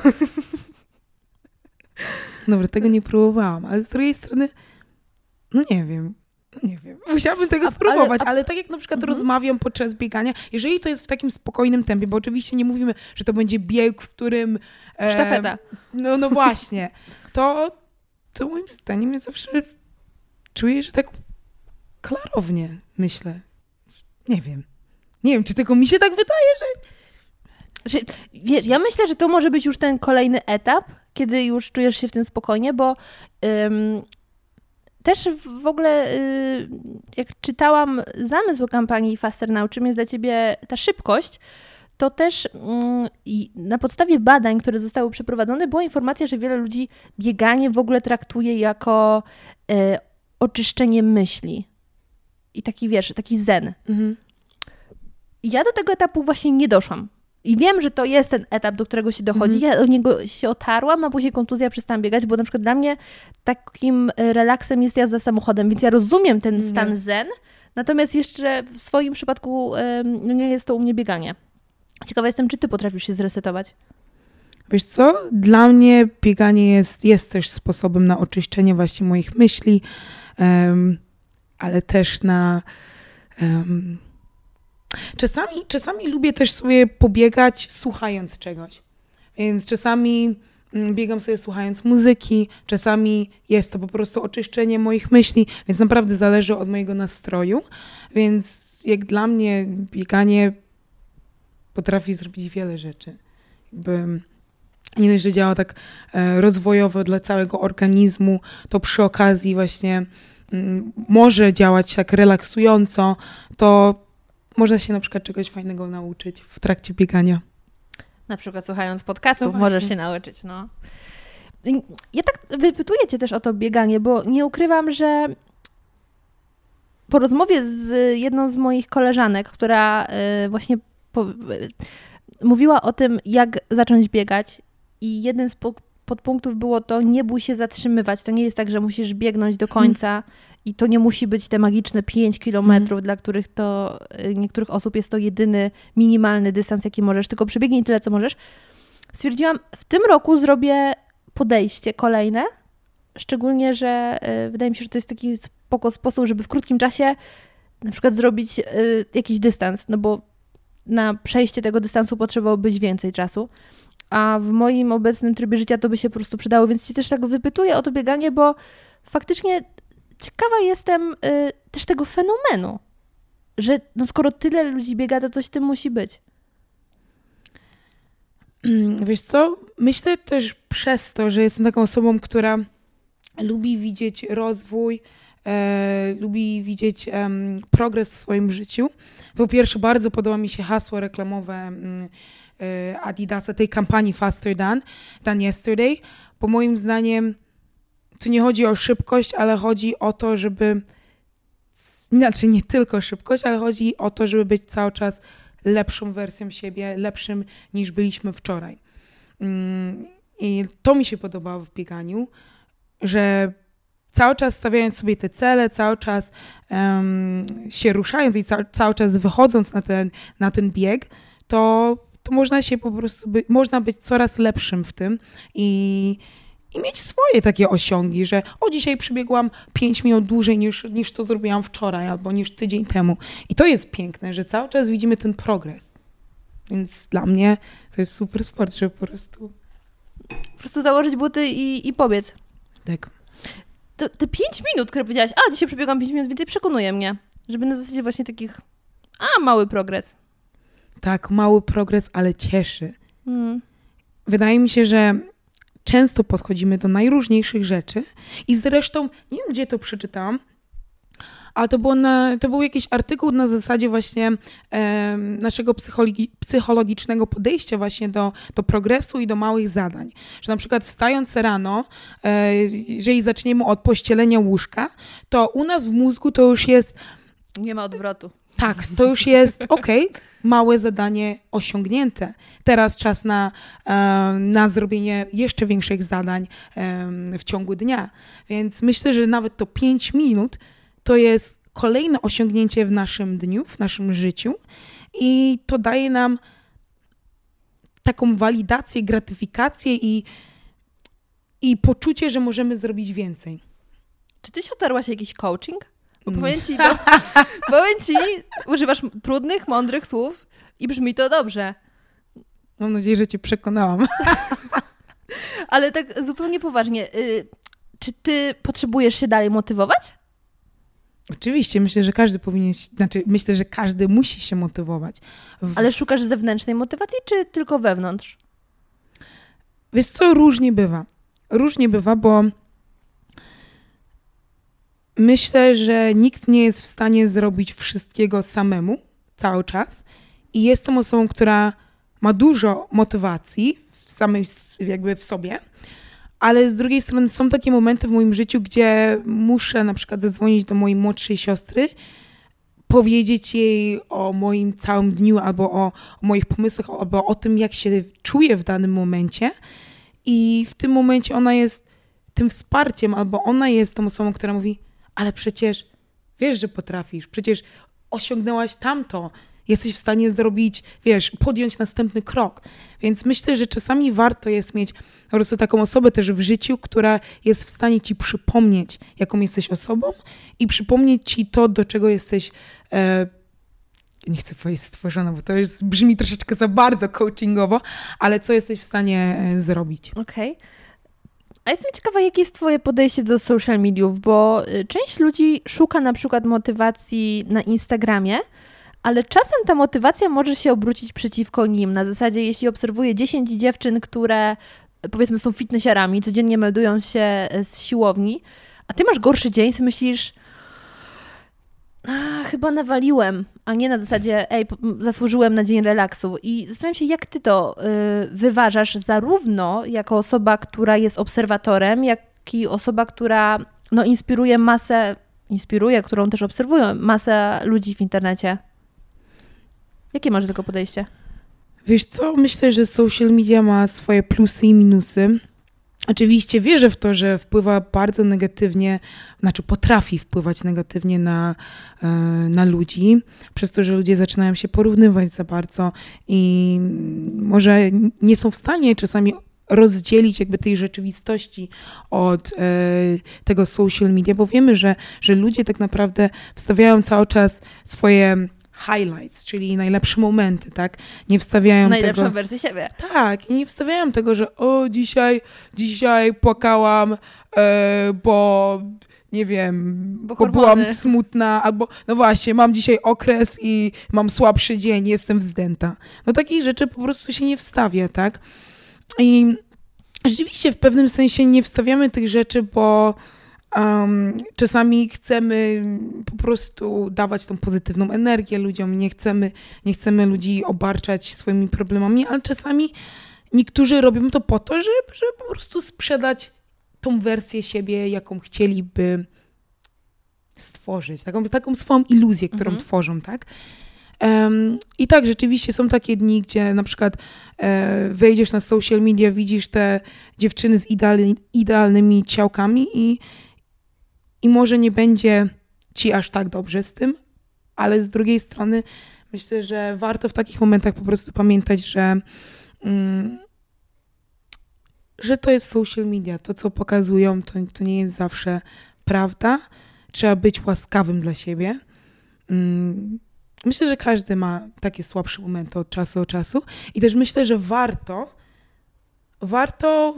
Dobra, tego nie próbowałam, ale z drugiej strony, no nie wiem. no Nie wiem, musiałabym tego A- spróbować, ale- ale, a- tak jak na przykład Mhm. rozmawiam podczas biegania, jeżeli to jest w takim spokojnym tempie, bo oczywiście nie mówimy, że to będzie bieg, w którym... e, Sztafeta. No, no właśnie. To, to moim zdaniem ja zawsze czuję, że tak klarownie myślę. Nie wiem. Nie wiem, czy tylko mi się tak wydaje, że... Znaczy, wiesz, ja myślę, że to może być już ten kolejny etap, kiedy już czujesz się w tym spokojnie, bo ym, też w ogóle y, jak czytałam zamysł kampanii Faster Now, czym jest dla ciebie ta szybkość, to też mm, na podstawie badań, które zostały przeprowadzone, była informacja, że wiele ludzi bieganie w ogóle traktuje jako y, oczyszczenie myśli. I taki, wiesz, taki zen. Mhm. Ja do tego etapu właśnie nie doszłam. I wiem, że to jest ten etap, do którego się dochodzi. Mhm. Ja do niego się otarłam, a później kontuzja przestałam biegać, bo na przykład dla mnie takim e, relaksem jest jazda samochodem, więc ja rozumiem ten Nie. stan zen, natomiast jeszcze w swoim przypadku em, nie jest to u mnie bieganie. Ciekawa jestem, czy ty potrafisz się zresetować. Wiesz co? Dla mnie bieganie jest, jest też sposobem na oczyszczenie właśnie moich myśli, em, ale też na. em, czasami, czasami lubię też sobie pobiegać słuchając czegoś. Więc czasami mm, biegam sobie słuchając muzyki, czasami jest to po prostu oczyszczenie moich myśli, więc naprawdę zależy od mojego nastroju. Więc jak dla mnie bieganie potrafi zrobić wiele rzeczy. Jakby nie dość, że działa tak e, rozwojowo dla całego organizmu, to przy okazji właśnie może działać tak relaksująco, to można się na przykład czegoś fajnego nauczyć w trakcie biegania. Na przykład słuchając podcastów No możesz się nauczyć, no. Ja tak wypytuję cię też o to bieganie, bo nie ukrywam, że po rozmowie z jedną z moich koleżanek, która y, właśnie po, y, mówiła o tym, jak zacząć biegać i jeden z podpunktów było to, nie bój się zatrzymywać. To nie jest tak, że musisz biegnąć do końca i to nie musi być te magiczne 5 kilometrów, dla których to y, niektórych osób jest to jedyny minimalny dystans, jaki możesz, tylko przebiegnij tyle, co możesz. Stwierdziłam, w tym roku zrobię podejście kolejne, szczególnie, że y, wydaje mi się, że to jest taki spoko sposób, żeby w krótkim czasie na przykład zrobić y, jakiś dystans, no bo na przejście tego dystansu potrzebowałoby więcej czasu, a w moim obecnym trybie życia to by się po prostu przydało, więc ci też tak wypytuję o to bieganie, bo faktycznie ciekawa jestem y, też tego fenomenu, że no skoro tyle ludzi biega, to coś w tym musi być. Mm, Wiesz co? Myślę też przez to, że jestem taką osobą, która lubi widzieć rozwój, e, lubi widzieć em, progres w swoim życiu. To po pierwsze, bardzo podoba mi się hasło reklamowe e, Adidasa, tej kampanii Faster Than, than Yesterday, bo moim zdaniem tu nie chodzi o szybkość, ale chodzi o to, żeby znaczy nie tylko szybkość, ale chodzi o to, żeby być cały czas lepszą wersją siebie, lepszym niż byliśmy wczoraj. Mm, I to mi się podobało w bieganiu, że cały czas stawiając sobie te cele, cały czas em, się ruszając i ca- cały czas wychodząc na ten, na ten bieg, to, to można się po prostu, by, można być coraz lepszym w tym i, i mieć swoje takie osiągi, że o dzisiaj przebiegłam 5 minut dłużej niż, niż to zrobiłam wczoraj albo niż tydzień temu. I to jest piękne, że cały czas widzimy ten progres. Więc dla mnie to jest super sport, że po prostu Po prostu założyć buty i, i pobiec. tak. To, te 5 minut, które powiedziałaś, a dzisiaj przebiegłam 5 minut więcej, przekonuje mnie, żeby na zasadzie właśnie takich, a mały progres. Tak, mały progres, ale cieszy. Mm. Wydaje mi się, że często podchodzimy do najróżniejszych rzeczy i zresztą, nie wiem gdzie to przeczytałam, ale to, było na, to był jakiś artykuł na zasadzie właśnie em, naszego psychologi, psychologicznego podejścia właśnie do, do progresu i do małych zadań. Że na przykład wstając rano, e, jeżeli zaczniemy od pościelenia łóżka, to u nas w mózgu to już jest Nie ma odwrotu. Tak, to już jest okej, małe zadanie osiągnięte. Teraz czas na, na zrobienie jeszcze większych zadań w ciągu dnia. Więc myślę, że nawet to 5 minut to jest kolejne osiągnięcie w naszym dniu, w naszym życiu i to daje nam taką walidację, gratyfikację i, i poczucie, że możemy zrobić więcej. Czy ty się otarłaś jakiś coaching? Bo Nie. powiem ci, bo, powiem ci, używasz trudnych, mądrych słów i brzmi to dobrze. Mam nadzieję, że cię przekonałam. Ale tak zupełnie poważnie, y, czy ty potrzebujesz się dalej motywować? Oczywiście, myślę, że każdy powinien, znaczy myślę, że każdy musi się motywować. W, Ale szukasz zewnętrznej motywacji, czy tylko wewnątrz? Wiesz co, różnie bywa. Różnie bywa, bo myślę, że nikt nie jest w stanie zrobić wszystkiego samemu cały czas. I jestem osobą, która ma dużo motywacji w samej, jakby w sobie, ale z drugiej strony są takie momenty w moim życiu, gdzie muszę na przykład zadzwonić do mojej młodszej siostry, powiedzieć jej o moim całym dniu albo o, o moich pomysłach, albo o tym, jak się czuję w danym momencie. I w tym momencie ona jest tym wsparciem, albo ona jest tą osobą, która mówi, ale przecież wiesz, że potrafisz, przecież osiągnęłaś tamto, jesteś w stanie zrobić, wiesz, podjąć następny krok. Więc myślę, że czasami warto jest mieć po prostu taką osobę też w życiu, która jest w stanie ci przypomnieć, jaką jesteś osobą i przypomnieć ci to, do czego jesteś e, nie chcę powiedzieć stworzona, bo to brzmi troszeczkę za bardzo coachingowo, ale co jesteś w stanie e, zrobić. Okej. A jestem ciekawa, jakie jest Twoje podejście do social mediów, bo y, część ludzi szuka na przykład motywacji na Instagramie, ale czasem ta motywacja może się obrócić przeciwko nim. Na zasadzie, jeśli obserwuję 10 dziewczyn, które y, powiedzmy są fitnessiarami, codziennie meldują się y, z siłowni, a ty masz gorszy dzień, myślisz, a, chyba nawaliłem, a nie na zasadzie, ej, zasłużyłem na dzień relaksu. I zastanawiam się, jak ty to y, wyważasz, zarówno jako osoba, która jest obserwatorem, jak i osoba, która no, inspiruje masę, inspiruje, którą też obserwują masę ludzi w internecie. Jakie masz do tego podejście? Wiesz co, myślę, że social media ma swoje plusy i minusy. Oczywiście wierzę w to, że wpływa bardzo negatywnie, znaczy potrafi wpływać negatywnie na, e, na ludzi, przez to, że ludzie zaczynają się porównywać za bardzo i może nie są w stanie czasami rozdzielić jakby tej rzeczywistości od e, tego social media, bo wiemy, że, że ludzie tak naprawdę wstawiają cały czas swoje highlights, czyli najlepsze momenty, tak? Nie wstawiają Najlepszą tego... wersję siebie. Tak, i nie wstawiałam tego, że o, dzisiaj, dzisiaj płakałam, e, bo nie wiem, Bo bo, byłam smutna, albo no właśnie, mam dzisiaj okres i mam słabszy dzień, jestem wzdęta. No takich rzeczy po prostu się nie wstawia, tak? I rzeczywiście w pewnym sensie nie wstawiamy tych rzeczy, bo um, czasami chcemy po prostu dawać tą pozytywną energię ludziom, nie chcemy, nie chcemy ludzi obarczać swoimi problemami, ale czasami niektórzy robią to po to, żeby, żeby po prostu sprzedać tą wersję siebie, jaką chcieliby stworzyć, taką, taką swoją iluzję, którą Mhm. tworzą, tak? Em, I tak, rzeczywiście są takie dni, gdzie na przykład e, wejdziesz na social media, widzisz te dziewczyny z idealny, idealnymi ciałkami i, i może nie będzie ci aż tak dobrze z tym, ale z drugiej strony myślę, że warto w takich momentach po prostu pamiętać, że, mm, że to jest social media. To, co pokazują, to, to nie jest zawsze prawda. Trzeba być łaskawym dla siebie. Mm, Myślę, że każdy ma takie słabsze momenty od czasu do czasu i też myślę, że warto, warto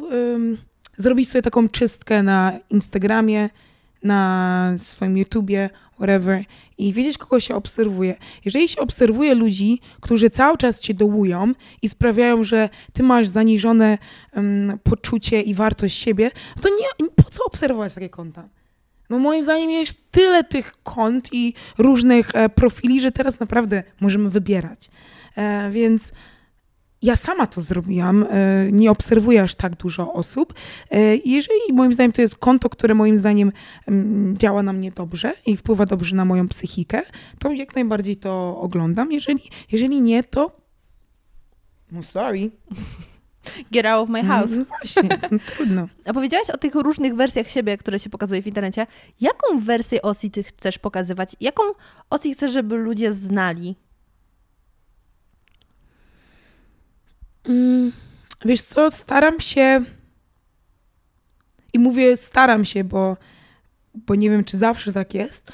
zrobić sobie taką czystkę na Instagramie, na swoim YouTubie, whatever i wiedzieć, kogo się obserwuje. Jeżeli się obserwuje ludzi, którzy cały czas cię dołują i sprawiają, że ty masz zaniżone ym, poczucie i wartość siebie, to nie, po co obserwować takie konta? No moim zdaniem jest tyle tych kont i różnych e, profili, że teraz naprawdę możemy wybierać. E, więc ja sama to zrobiłam, e, nie obserwuję aż tak dużo osób. E, jeżeli moim zdaniem to jest konto, które moim zdaniem mm, działa na mnie dobrze i wpływa dobrze na moją psychikę, to jak najbardziej to oglądam. Jeżeli, jeżeli nie, to no sorry. Get out of my house. No właśnie, no, trudno. A powiedziałaś o tych różnych wersjach siebie, które się pokazuje w internecie. Jaką wersję Osi ty chcesz pokazywać? Jaką Osi chcesz, żeby ludzie znali? Wiesz co, staram się i mówię staram się, bo, bo nie wiem, czy zawsze tak jest,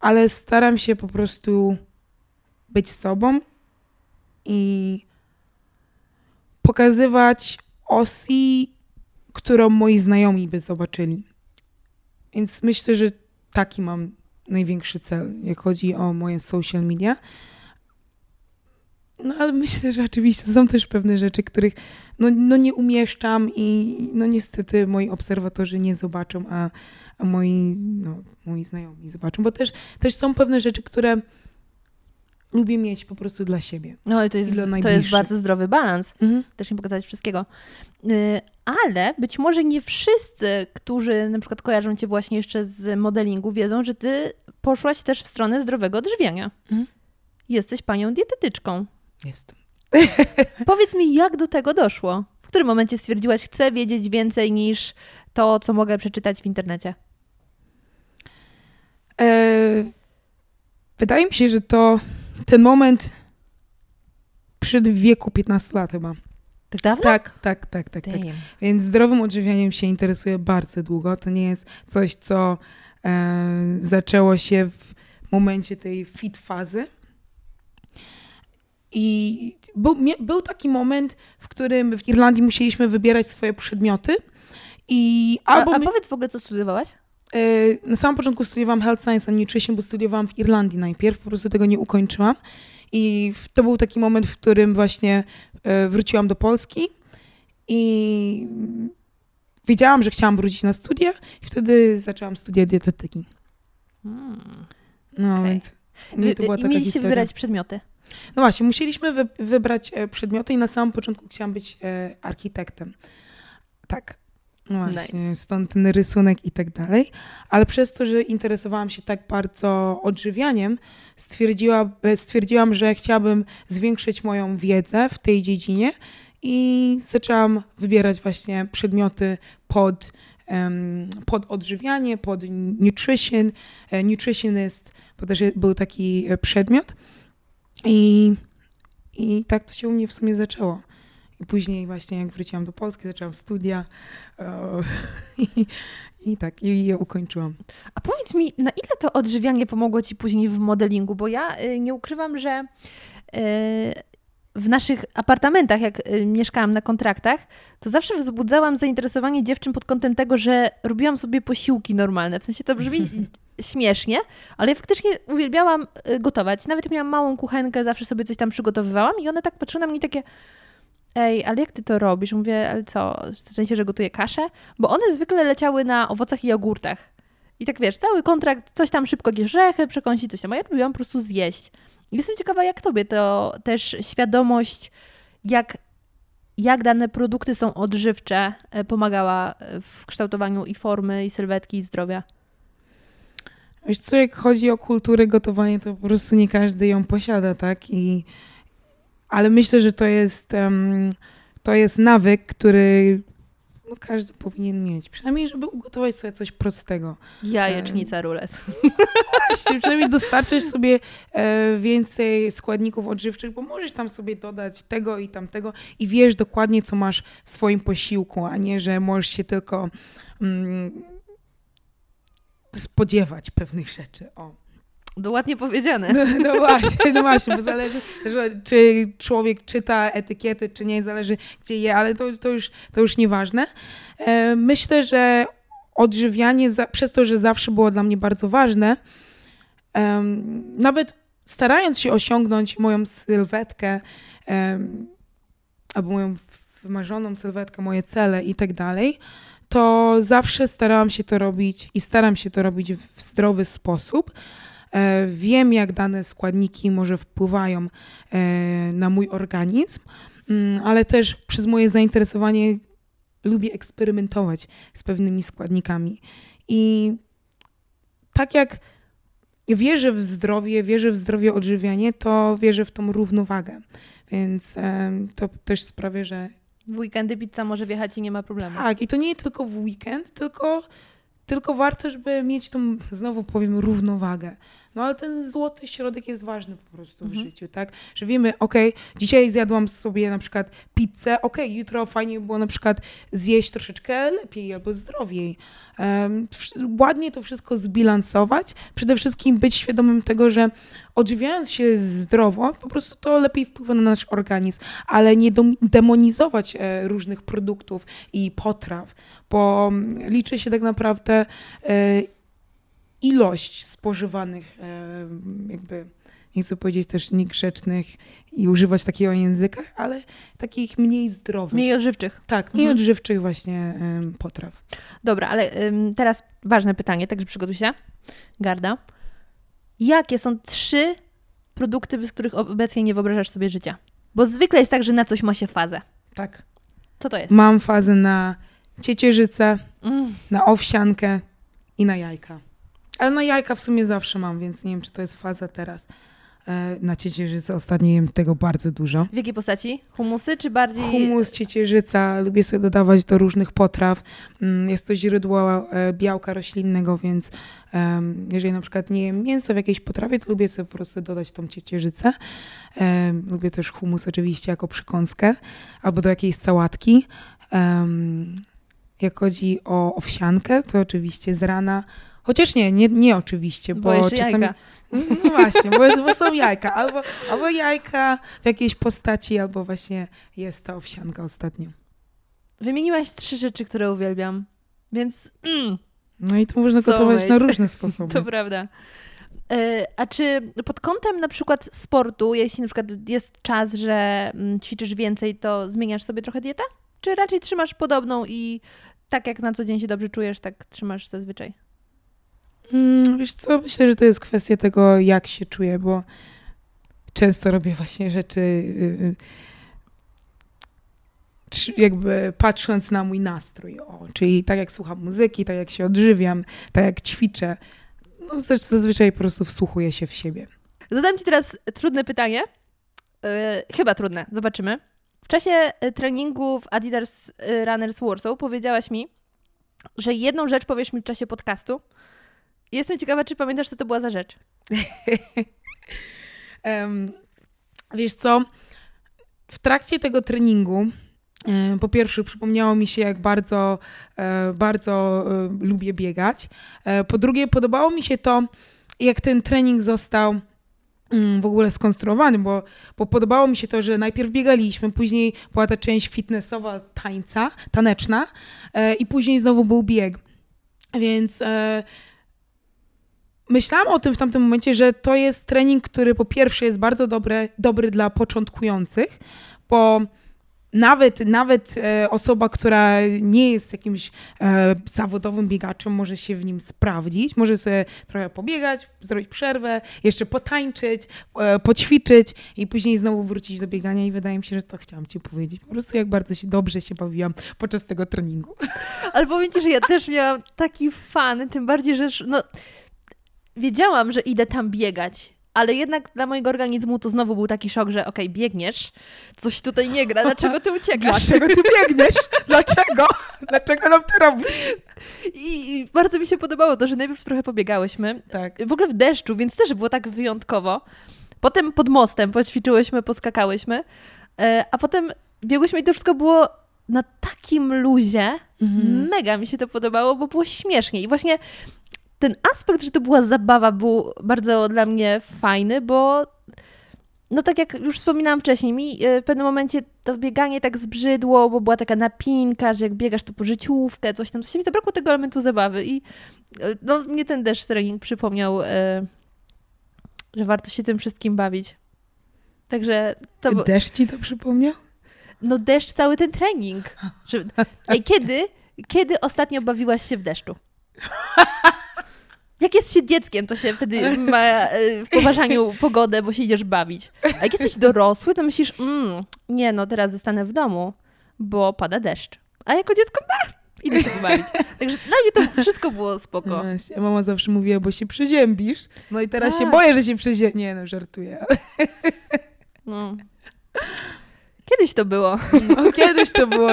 ale staram się po prostu być sobą i pokazywać Osi, którą moi znajomi by zobaczyli. Więc myślę, że taki mam największy cel, jak chodzi o moje social media. No ale myślę, że oczywiście są też pewne rzeczy, których no, no nie umieszczam i no niestety moi obserwatorzy nie zobaczą, a, a moi, no, moi znajomi zobaczą, bo też, też są pewne rzeczy, które lubię mieć po prostu dla siebie. No i to I jest, dla to jest bardzo zdrowy balans. Mhm. Też nie pokazać wszystkiego. Y, Ale być może nie wszyscy, którzy na przykład kojarzą cię właśnie jeszcze z modelingu, wiedzą, że ty poszłaś też w stronę zdrowego odżywiania. Mhm. Jesteś panią dietetyczką. Jestem. Powiedz mi, jak do tego doszło? W którym momencie stwierdziłaś, chcę wiedzieć więcej niż to, co mogę przeczytać w internecie? E, wydaje mi się, że to ten moment przed wieku 15 lat chyba. Tak dawno? Tak, tak, tak, tak, tak. Więc zdrowym odżywianiem się interesuję bardzo długo. To nie jest coś, co e, zaczęło się w momencie tej fit fazy. I był, był taki moment, w którym w Irlandii musieliśmy wybierać swoje przedmioty. I A, albo a my- powiedz w ogóle, co studiowałaś? E, Na samym początku studiowałam Health Science and Nutrition, bo studiowałam w Irlandii najpierw, po prostu tego nie ukończyłam. I to był taki moment, w którym właśnie e, wróciłam do Polski i wiedziałam, że chciałam wrócić na studia i wtedy zaczęłam studia dietetyki. Hmm. No Okej. więc mnie to była I taka mieliście historia. wybierać przedmioty. No właśnie, musieliśmy wy, wybrać e, przedmioty i na samym początku chciałam być e, architektem. Tak. No właśnie, stąd ten rysunek i tak dalej. Ale przez to, że interesowałam się tak bardzo odżywianiem, stwierdziła, e, stwierdziłam, że chciałabym zwiększyć moją wiedzę w tej dziedzinie i zaczęłam wybierać właśnie przedmioty pod, em, pod odżywianie, pod nutrition, e, nutritionist, bo też był taki przedmiot. I, I tak to się u mnie w sumie zaczęło. I później właśnie jak wróciłam do Polski, zaczęłam studia e, i, i tak, i je ukończyłam. A powiedz mi, na ile to odżywianie pomogło ci później w modelingu? Bo ja y, nie ukrywam, że y, w naszych apartamentach, jak y, mieszkałam na kontraktach, to zawsze wzbudzałam zainteresowanie dziewczyn pod kątem tego, że robiłam sobie posiłki normalne. W sensie to brzmi śmiesznie, ale ja faktycznie uwielbiałam y, gotować. Nawet miałam małą kuchenkę, zawsze sobie coś tam przygotowywałam i one tak patrzyły na mnie takie ej, ale jak ty to robisz? Mówię, ale co, w sensie, że gotuję kaszę? Bo one zwykle leciały na owocach i jogurtach. I tak wiesz, cały kontrakt, coś tam szybko, orzechy, przekąsić, coś tam. A ja lubiłam po prostu zjeść. Jestem ciekawa, jak tobie to też świadomość, jak, jak dane produkty są odżywcze, e, pomagała w kształtowaniu i formy, i sylwetki, i zdrowia. Wiesz co, jak chodzi o kulturę gotowania, to po prostu nie każdy ją posiada, tak? I, ale myślę, że to jest, em, to jest nawyk, który no, każdy powinien mieć. Przynajmniej, żeby ugotować sobie coś prostego. Jajecznica rules. Właśnie, przynajmniej dostarczysz sobie e, więcej składników odżywczych, bo możesz tam sobie dodać tego i tamtego i wiesz dokładnie, co masz w swoim posiłku, a nie, że możesz się tylko mm, spodziewać pewnych rzeczy. O. To ładnie powiedziane. No, no właśnie, no właśnie, bo zależy, czy człowiek czyta etykiety, czy nie, zależy gdzie je, ale to, to, już, to już nieważne. E, myślę, że odżywianie, przez to, że zawsze było dla mnie bardzo ważne, nawet starając się osiągnąć moją sylwetkę, albo moją wymarzoną sylwetkę, moje cele i tak dalej, to zawsze starałam się to robić i staram się to robić w zdrowy sposób. E, Wiem, jak dane składniki może wpływają e, na mój organizm, mm, ale też przez moje zainteresowanie lubię eksperymentować z pewnymi składnikami. I tak jak wierzę w zdrowie, wierzę w zdrowie odżywianie, to wierzę w tą równowagę. Więc to też sprawia, że W weekendy pizza może wjechać i nie ma problemu. Tak, i to nie tylko w weekend, tylko, tylko warto, żeby mieć tą, znowu powiem, równowagę. No ale ten złoty środek jest ważny po prostu w Mhm. życiu, tak? Że wiemy, okej, dzisiaj zjadłam sobie na przykład pizzę, okej, jutro fajnie by było na przykład zjeść troszeczkę lepiej albo zdrowiej. Wsz- ładnie to wszystko zbilansować. Przede wszystkim być świadomym tego, że odżywiając się zdrowo, po prostu to lepiej wpływa na nasz organizm, ale nie demonizować e, różnych produktów i potraw, bo mm, liczy się tak naprawdę e, ilość spożywanych, e, jakby, nie chcę powiedzieć też niegrzecznych i używać takiego języka, ale takich mniej zdrowych. Mniej odżywczych. tak, mniej Mhm. odżywczych właśnie em, potraw. Dobra, ale ym, teraz ważne pytanie, także przygotuj się. Garda. Jakie są trzy produkty, bez których obecnie nie wyobrażasz sobie życia? Bo zwykle jest tak, że na coś ma się fazę. Tak. Co to jest? Mam fazę na ciecierzycę, Mm. na owsiankę i na jajka. Ale na jajka w sumie zawsze mam, więc nie wiem, czy to jest faza teraz. E, Na ciecierzycę ostatnio jem tego bardzo dużo. W jakiej postaci? Humusy czy bardziej... Humus, ciecierzyca, lubię sobie dodawać do różnych potraw. Mm, Jest to źródło e, białka roślinnego, więc jeżeli na przykład nie jem mięsa w jakiejś potrawie, to lubię sobie po prostu dodać tą ciecierzycę. Lubię też humus oczywiście jako przekąskę albo do jakiejś sałatki. Jak chodzi o owsiankę, to oczywiście z rana. Chociaż nie, nie, nie oczywiście, bo, Bo czasami... jajka. No właśnie, bo, jest, bo są jajka. Albo, albo jajka w jakiejś postaci, albo właśnie jest ta owsianka ostatnio. Wymieniłaś trzy rzeczy, które uwielbiam. Więc mm, No i to można gotować na różne sposoby. to prawda. E, A czy pod kątem na przykład sportu, jeśli na przykład jest czas, że mm, ćwiczysz więcej, to zmieniasz sobie trochę dietę? Czy raczej trzymasz podobną i tak jak na co dzień się dobrze czujesz, tak trzymasz zazwyczaj? Mm, wiesz co, myślę, że to jest kwestia tego, jak się czuję, bo często robię właśnie rzeczy yy, trzy- jakby patrząc na mój nastrój. O, czyli tak jak słucham muzyki, tak jak się odżywiam, tak jak ćwiczę. No zaz- zazwyczaj po prostu wsłuchuję się w siebie. Zadam Ci teraz trudne pytanie. E, chyba trudne, zobaczymy. W czasie e, treningu w Adidas Runners Warsaw powiedziałaś mi, że jedną rzecz powiesz mi w czasie podcastu. Jestem ciekawa, czy pamiętasz, co to była za rzecz. Em, wiesz co, w trakcie tego treningu e, po pierwsze przypomniało mi się, jak bardzo, e, bardzo e, lubię biegać. Po drugie, podobało mi się to, jak ten trening został mm, w ogóle skonstruowany, bo, bo podobało mi się to, że najpierw biegaliśmy, później była ta część fitnessowa tańca, taneczna i później znowu był bieg. Więc myślałam o tym w tamtym momencie, że to jest trening, który po pierwsze jest bardzo dobry, dobry dla początkujących, bo nawet, nawet e, osoba, która nie jest jakimś e, zawodowym biegaczem, może się w nim sprawdzić, może sobie trochę pobiegać, zrobić przerwę, jeszcze potańczyć, e, poćwiczyć i później znowu wrócić do biegania i wydaje mi się, że to chciałam ci powiedzieć. Po prostu jak bardzo się dobrze się bawiłam podczas tego treningu. Ale powiem Ci, że ja też miałam taki fan, tym bardziej, że no, wiedziałam, że idę tam biegać. Ale jednak dla mojego organizmu to znowu był taki szok, że okej, biegniesz, coś tutaj nie gra, dlaczego ty uciekasz? Dlaczego ty biegniesz? Dlaczego? Dlaczego nam to robisz? I, I bardzo mi się podobało to, że najpierw trochę pobiegałyśmy, Tak. w ogóle w deszczu, więc też było tak wyjątkowo. Potem pod mostem poćwiczyłyśmy, poskakałyśmy, e, a potem biegłyśmy i to wszystko było na takim luzie. Mhm. Mega mi się to podobało, bo było śmiesznie. I właśnie ten aspekt, że to była zabawa, był bardzo dla mnie fajny, bo no tak jak już wspominałam wcześniej, mi e, w pewnym momencie to bieganie tak zbrzydło, bo była taka napinka, że jak biegasz to po życiówkę, coś tam, coś mi zabrakło tego elementu zabawy i e, no mnie ten deszcz trening przypomniał, e, że warto się tym wszystkim bawić. Także to Deszcz ci to przypomniał? no deszcz, cały ten trening. Że, ej, kiedy, kiedy ostatnio bawiłaś się w deszczu? Jak jest się dzieckiem, to się wtedy ma e, w poważaniu pogodę, bo się idziesz bawić. A jak jesteś dorosły, to myślisz, mm, nie no, teraz zostanę w domu, bo pada deszcz. A jako dziecko, bah, idę się pobawić. Także dla mnie to wszystko było spoko. No właśnie, mama zawsze mówiła, bo się przeziębisz. No i teraz się Tak. boję, że się przeziębię. Nie no, żartuję. No. Kiedyś to było. No, kiedyś to było.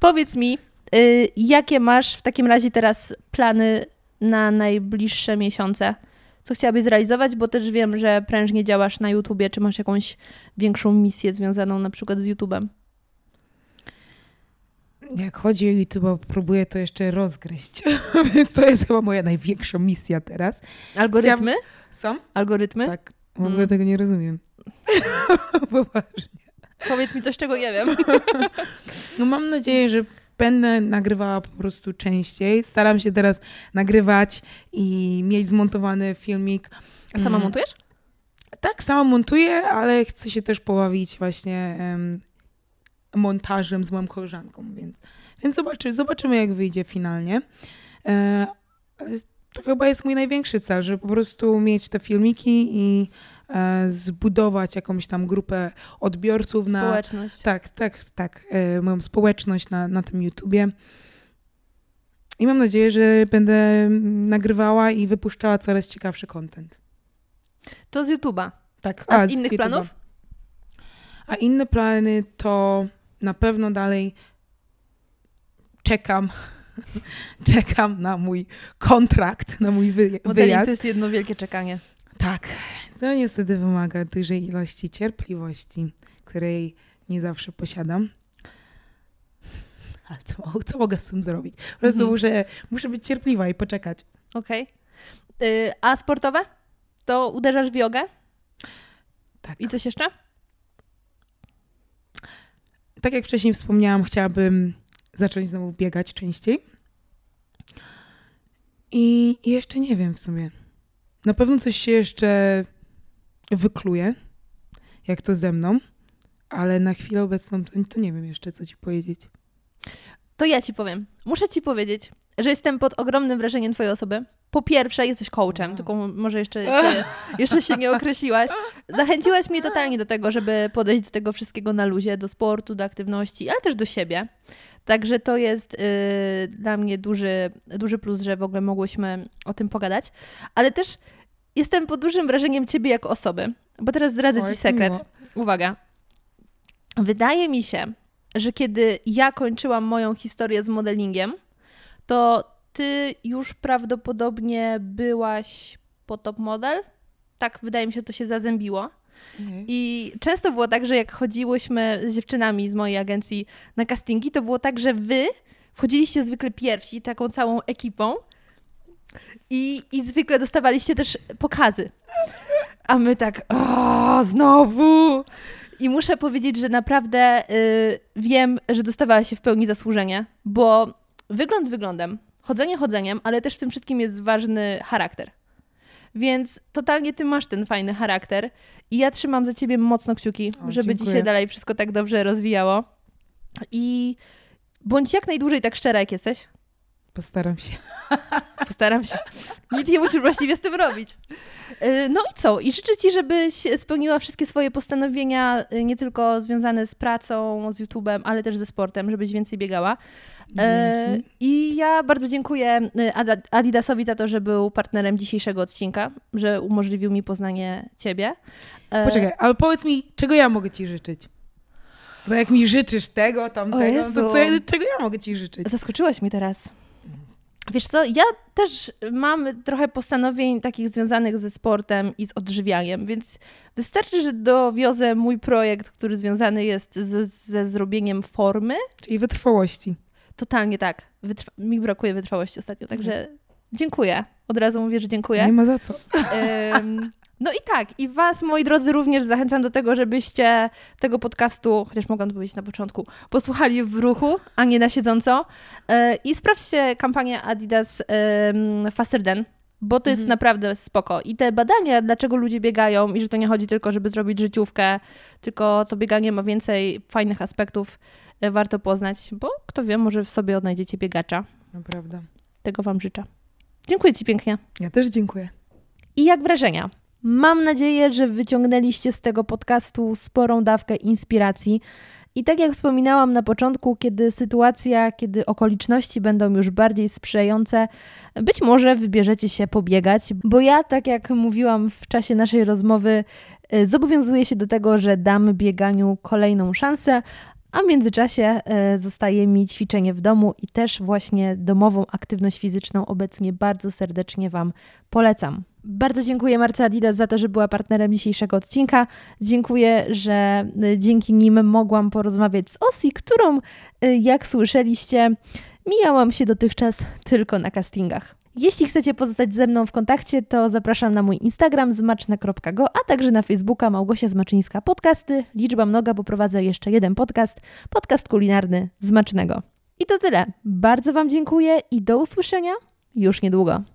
Powiedz mi, y, jakie masz w takim razie teraz plany na najbliższe miesiące? Co chciałabyś zrealizować? Bo też wiem, że prężnie działasz na YouTubie. Czy masz jakąś większą misję związaną na przykład z YouTubem? Jak chodzi o YouTube, próbuję to jeszcze rozgryźć. Więc to jest chyba moja największa misja teraz. Algorytmy? Są? Algorytmy? Tak. W ogóle Mm. tego nie rozumiem. Poważnie. Powiedz mi coś, czego nie wiem. No mam nadzieję, że będę nagrywała po prostu częściej. Staram się teraz nagrywać i mieć zmontowany filmik. A sama Mhm. montujesz? Tak, sama montuję, ale chcę się też pobawić właśnie em, montażem z moją koleżanką, więc, więc zobaczy, zobaczymy, jak wyjdzie finalnie. E, to chyba jest mój największy cel, żeby po prostu mieć te filmiki i zbudować jakąś tam grupę odbiorców na, Społeczność. tak, tak, tak. E, moją społeczność na, na tym YouTubie. I mam nadzieję, że będę nagrywała i wypuszczała coraz ciekawszy content. To z YouTube'a. Tak. A z innych YouTube'a. planów? A inne plany to na pewno dalej czekam. czekam na mój kontrakt, na mój wy, Modeling wyjazd. to jest jedno wielkie czekanie. Tak. To niestety wymaga dużej ilości cierpliwości, której nie zawsze posiadam. Ale co, co mogę z tym zrobić? Po prostu Mhm. muszę, muszę być cierpliwa i poczekać. Okej. Y, A sportowe? To uderzasz w jogę? Tak. I coś jeszcze? tak jak wcześniej wspomniałam, chciałabym zacząć znowu biegać częściej. I jeszcze nie wiem w sumie. Na pewno coś się jeszcze wykluje, jak to ze mną, ale na chwilę obecną to, to nie wiem jeszcze, co ci powiedzieć. To ja ci powiem. Muszę ci powiedzieć, że jestem pod ogromnym wrażeniem twojej osoby. Po pierwsze, jesteś coachem, Wow. tylko może jeszcze się, jeszcze się nie określiłaś. Zachęciłaś mnie totalnie do tego, żeby podejść do tego wszystkiego na luzie, do sportu, do aktywności, ale też do siebie. Także to jest y, dla mnie duży, duży plus, że w ogóle mogłyśmy o tym pogadać. Ale też jestem pod dużym wrażeniem ciebie jako osoby, bo teraz zdradzę ci sekret. miło. Uwaga. Wydaje mi się, że kiedy ja kończyłam moją historię z modelingiem, to ty już prawdopodobnie byłaś po top model. Tak, wydaje mi się, to się zazębiło. I często było tak, że jak chodziłyśmy z dziewczynami z mojej agencji na castingi, to było tak, że wy wchodziliście zwykle pierwsi, taką całą ekipą i, i zwykle dostawaliście też pokazy. A my tak, o, znowu! I muszę powiedzieć, że naprawdę y, wiem, że dostawała się w pełni zasłużenie, bo wygląd wyglądem, chodzenie chodzeniem, ale też w tym wszystkim jest ważny charakter. Więc totalnie ty masz ten fajny charakter i ja trzymam za ciebie mocno kciuki, O, żeby ci dziękuję. się dalej wszystko tak dobrze rozwijało. I bądź jak najdłużej tak szczera, jak jesteś. Postaram się. Postaram się. Nic nie musisz właściwie z tym robić. Yy, No i co? I życzę Ci, żebyś spełniła wszystkie swoje postanowienia, yy, nie tylko związane z pracą, z YouTube'em, ale też ze sportem, żebyś więcej biegała. E, Dzięki. I ja bardzo dziękuję y, Adidasowi za to, że był partnerem dzisiejszego odcinka, że umożliwił mi poznanie Ciebie. Poczekaj, ale powiedz mi, czego ja mogę ci życzyć? Bo jak mi życzysz tego, tamtego, to co, czego ja mogę ci życzyć? Zaskoczyłaś mnie teraz. Wiesz co, ja też mam trochę postanowień takich związanych ze sportem i z odżywianiem, więc wystarczy, że dowiozę mój projekt, który związany jest z, ze zrobieniem formy. Czyli wytrwałości. Totalnie tak. Wytrwa- mi brakuje wytrwałości ostatnio, także dziękuję. Od razu mówię, że dziękuję. Nie ma za co. Ym, No i tak, i Was, moi drodzy, również zachęcam do tego, żebyście tego podcastu, chociaż mogłam to powiedzieć na początku, posłuchali w ruchu, a nie na siedząco. Yy, I sprawdźcie kampanię Adidas Faster Than, bo to jest Mhm. naprawdę spoko. I te badania, dlaczego ludzie biegają i że to nie chodzi tylko, żeby zrobić życiówkę, tylko to bieganie ma więcej fajnych aspektów, yy, warto poznać, bo kto wie, może w sobie odnajdziecie biegacza. Naprawdę. Tego Wam życzę. Dziękuję Ci pięknie. Ja też dziękuję. I jak wrażenia? Mam nadzieję, że wyciągnęliście z tego podcastu sporą dawkę inspiracji. I tak jak wspominałam na początku, kiedy sytuacja, kiedy okoliczności będą już bardziej sprzyjające, być może wybierzecie się pobiegać, bo ja, tak jak mówiłam w czasie naszej rozmowy, E, zobowiązuję się do tego, że dam bieganiu kolejną szansę, a w międzyczasie e, zostaje mi ćwiczenie w domu i też właśnie domową aktywność fizyczną obecnie bardzo serdecznie Wam polecam. Bardzo dziękuję Marce Adidas za to, że była partnerem dzisiejszego odcinka. Dziękuję, że e, dzięki nim mogłam porozmawiać z Osi, którą, e, jak słyszeliście, mijałam się dotychczas tylko na castingach. Jeśli chcecie pozostać ze mną w kontakcie, to zapraszam na mój Instagram zmaczne.go, a także na Facebooka Małgosia Zmaczyńska Podcasty. Liczba mnoga, bo prowadzę jeszcze jeden podcast, podcast kulinarny Zmacznego. I to tyle. Bardzo Wam dziękuję i do usłyszenia już niedługo.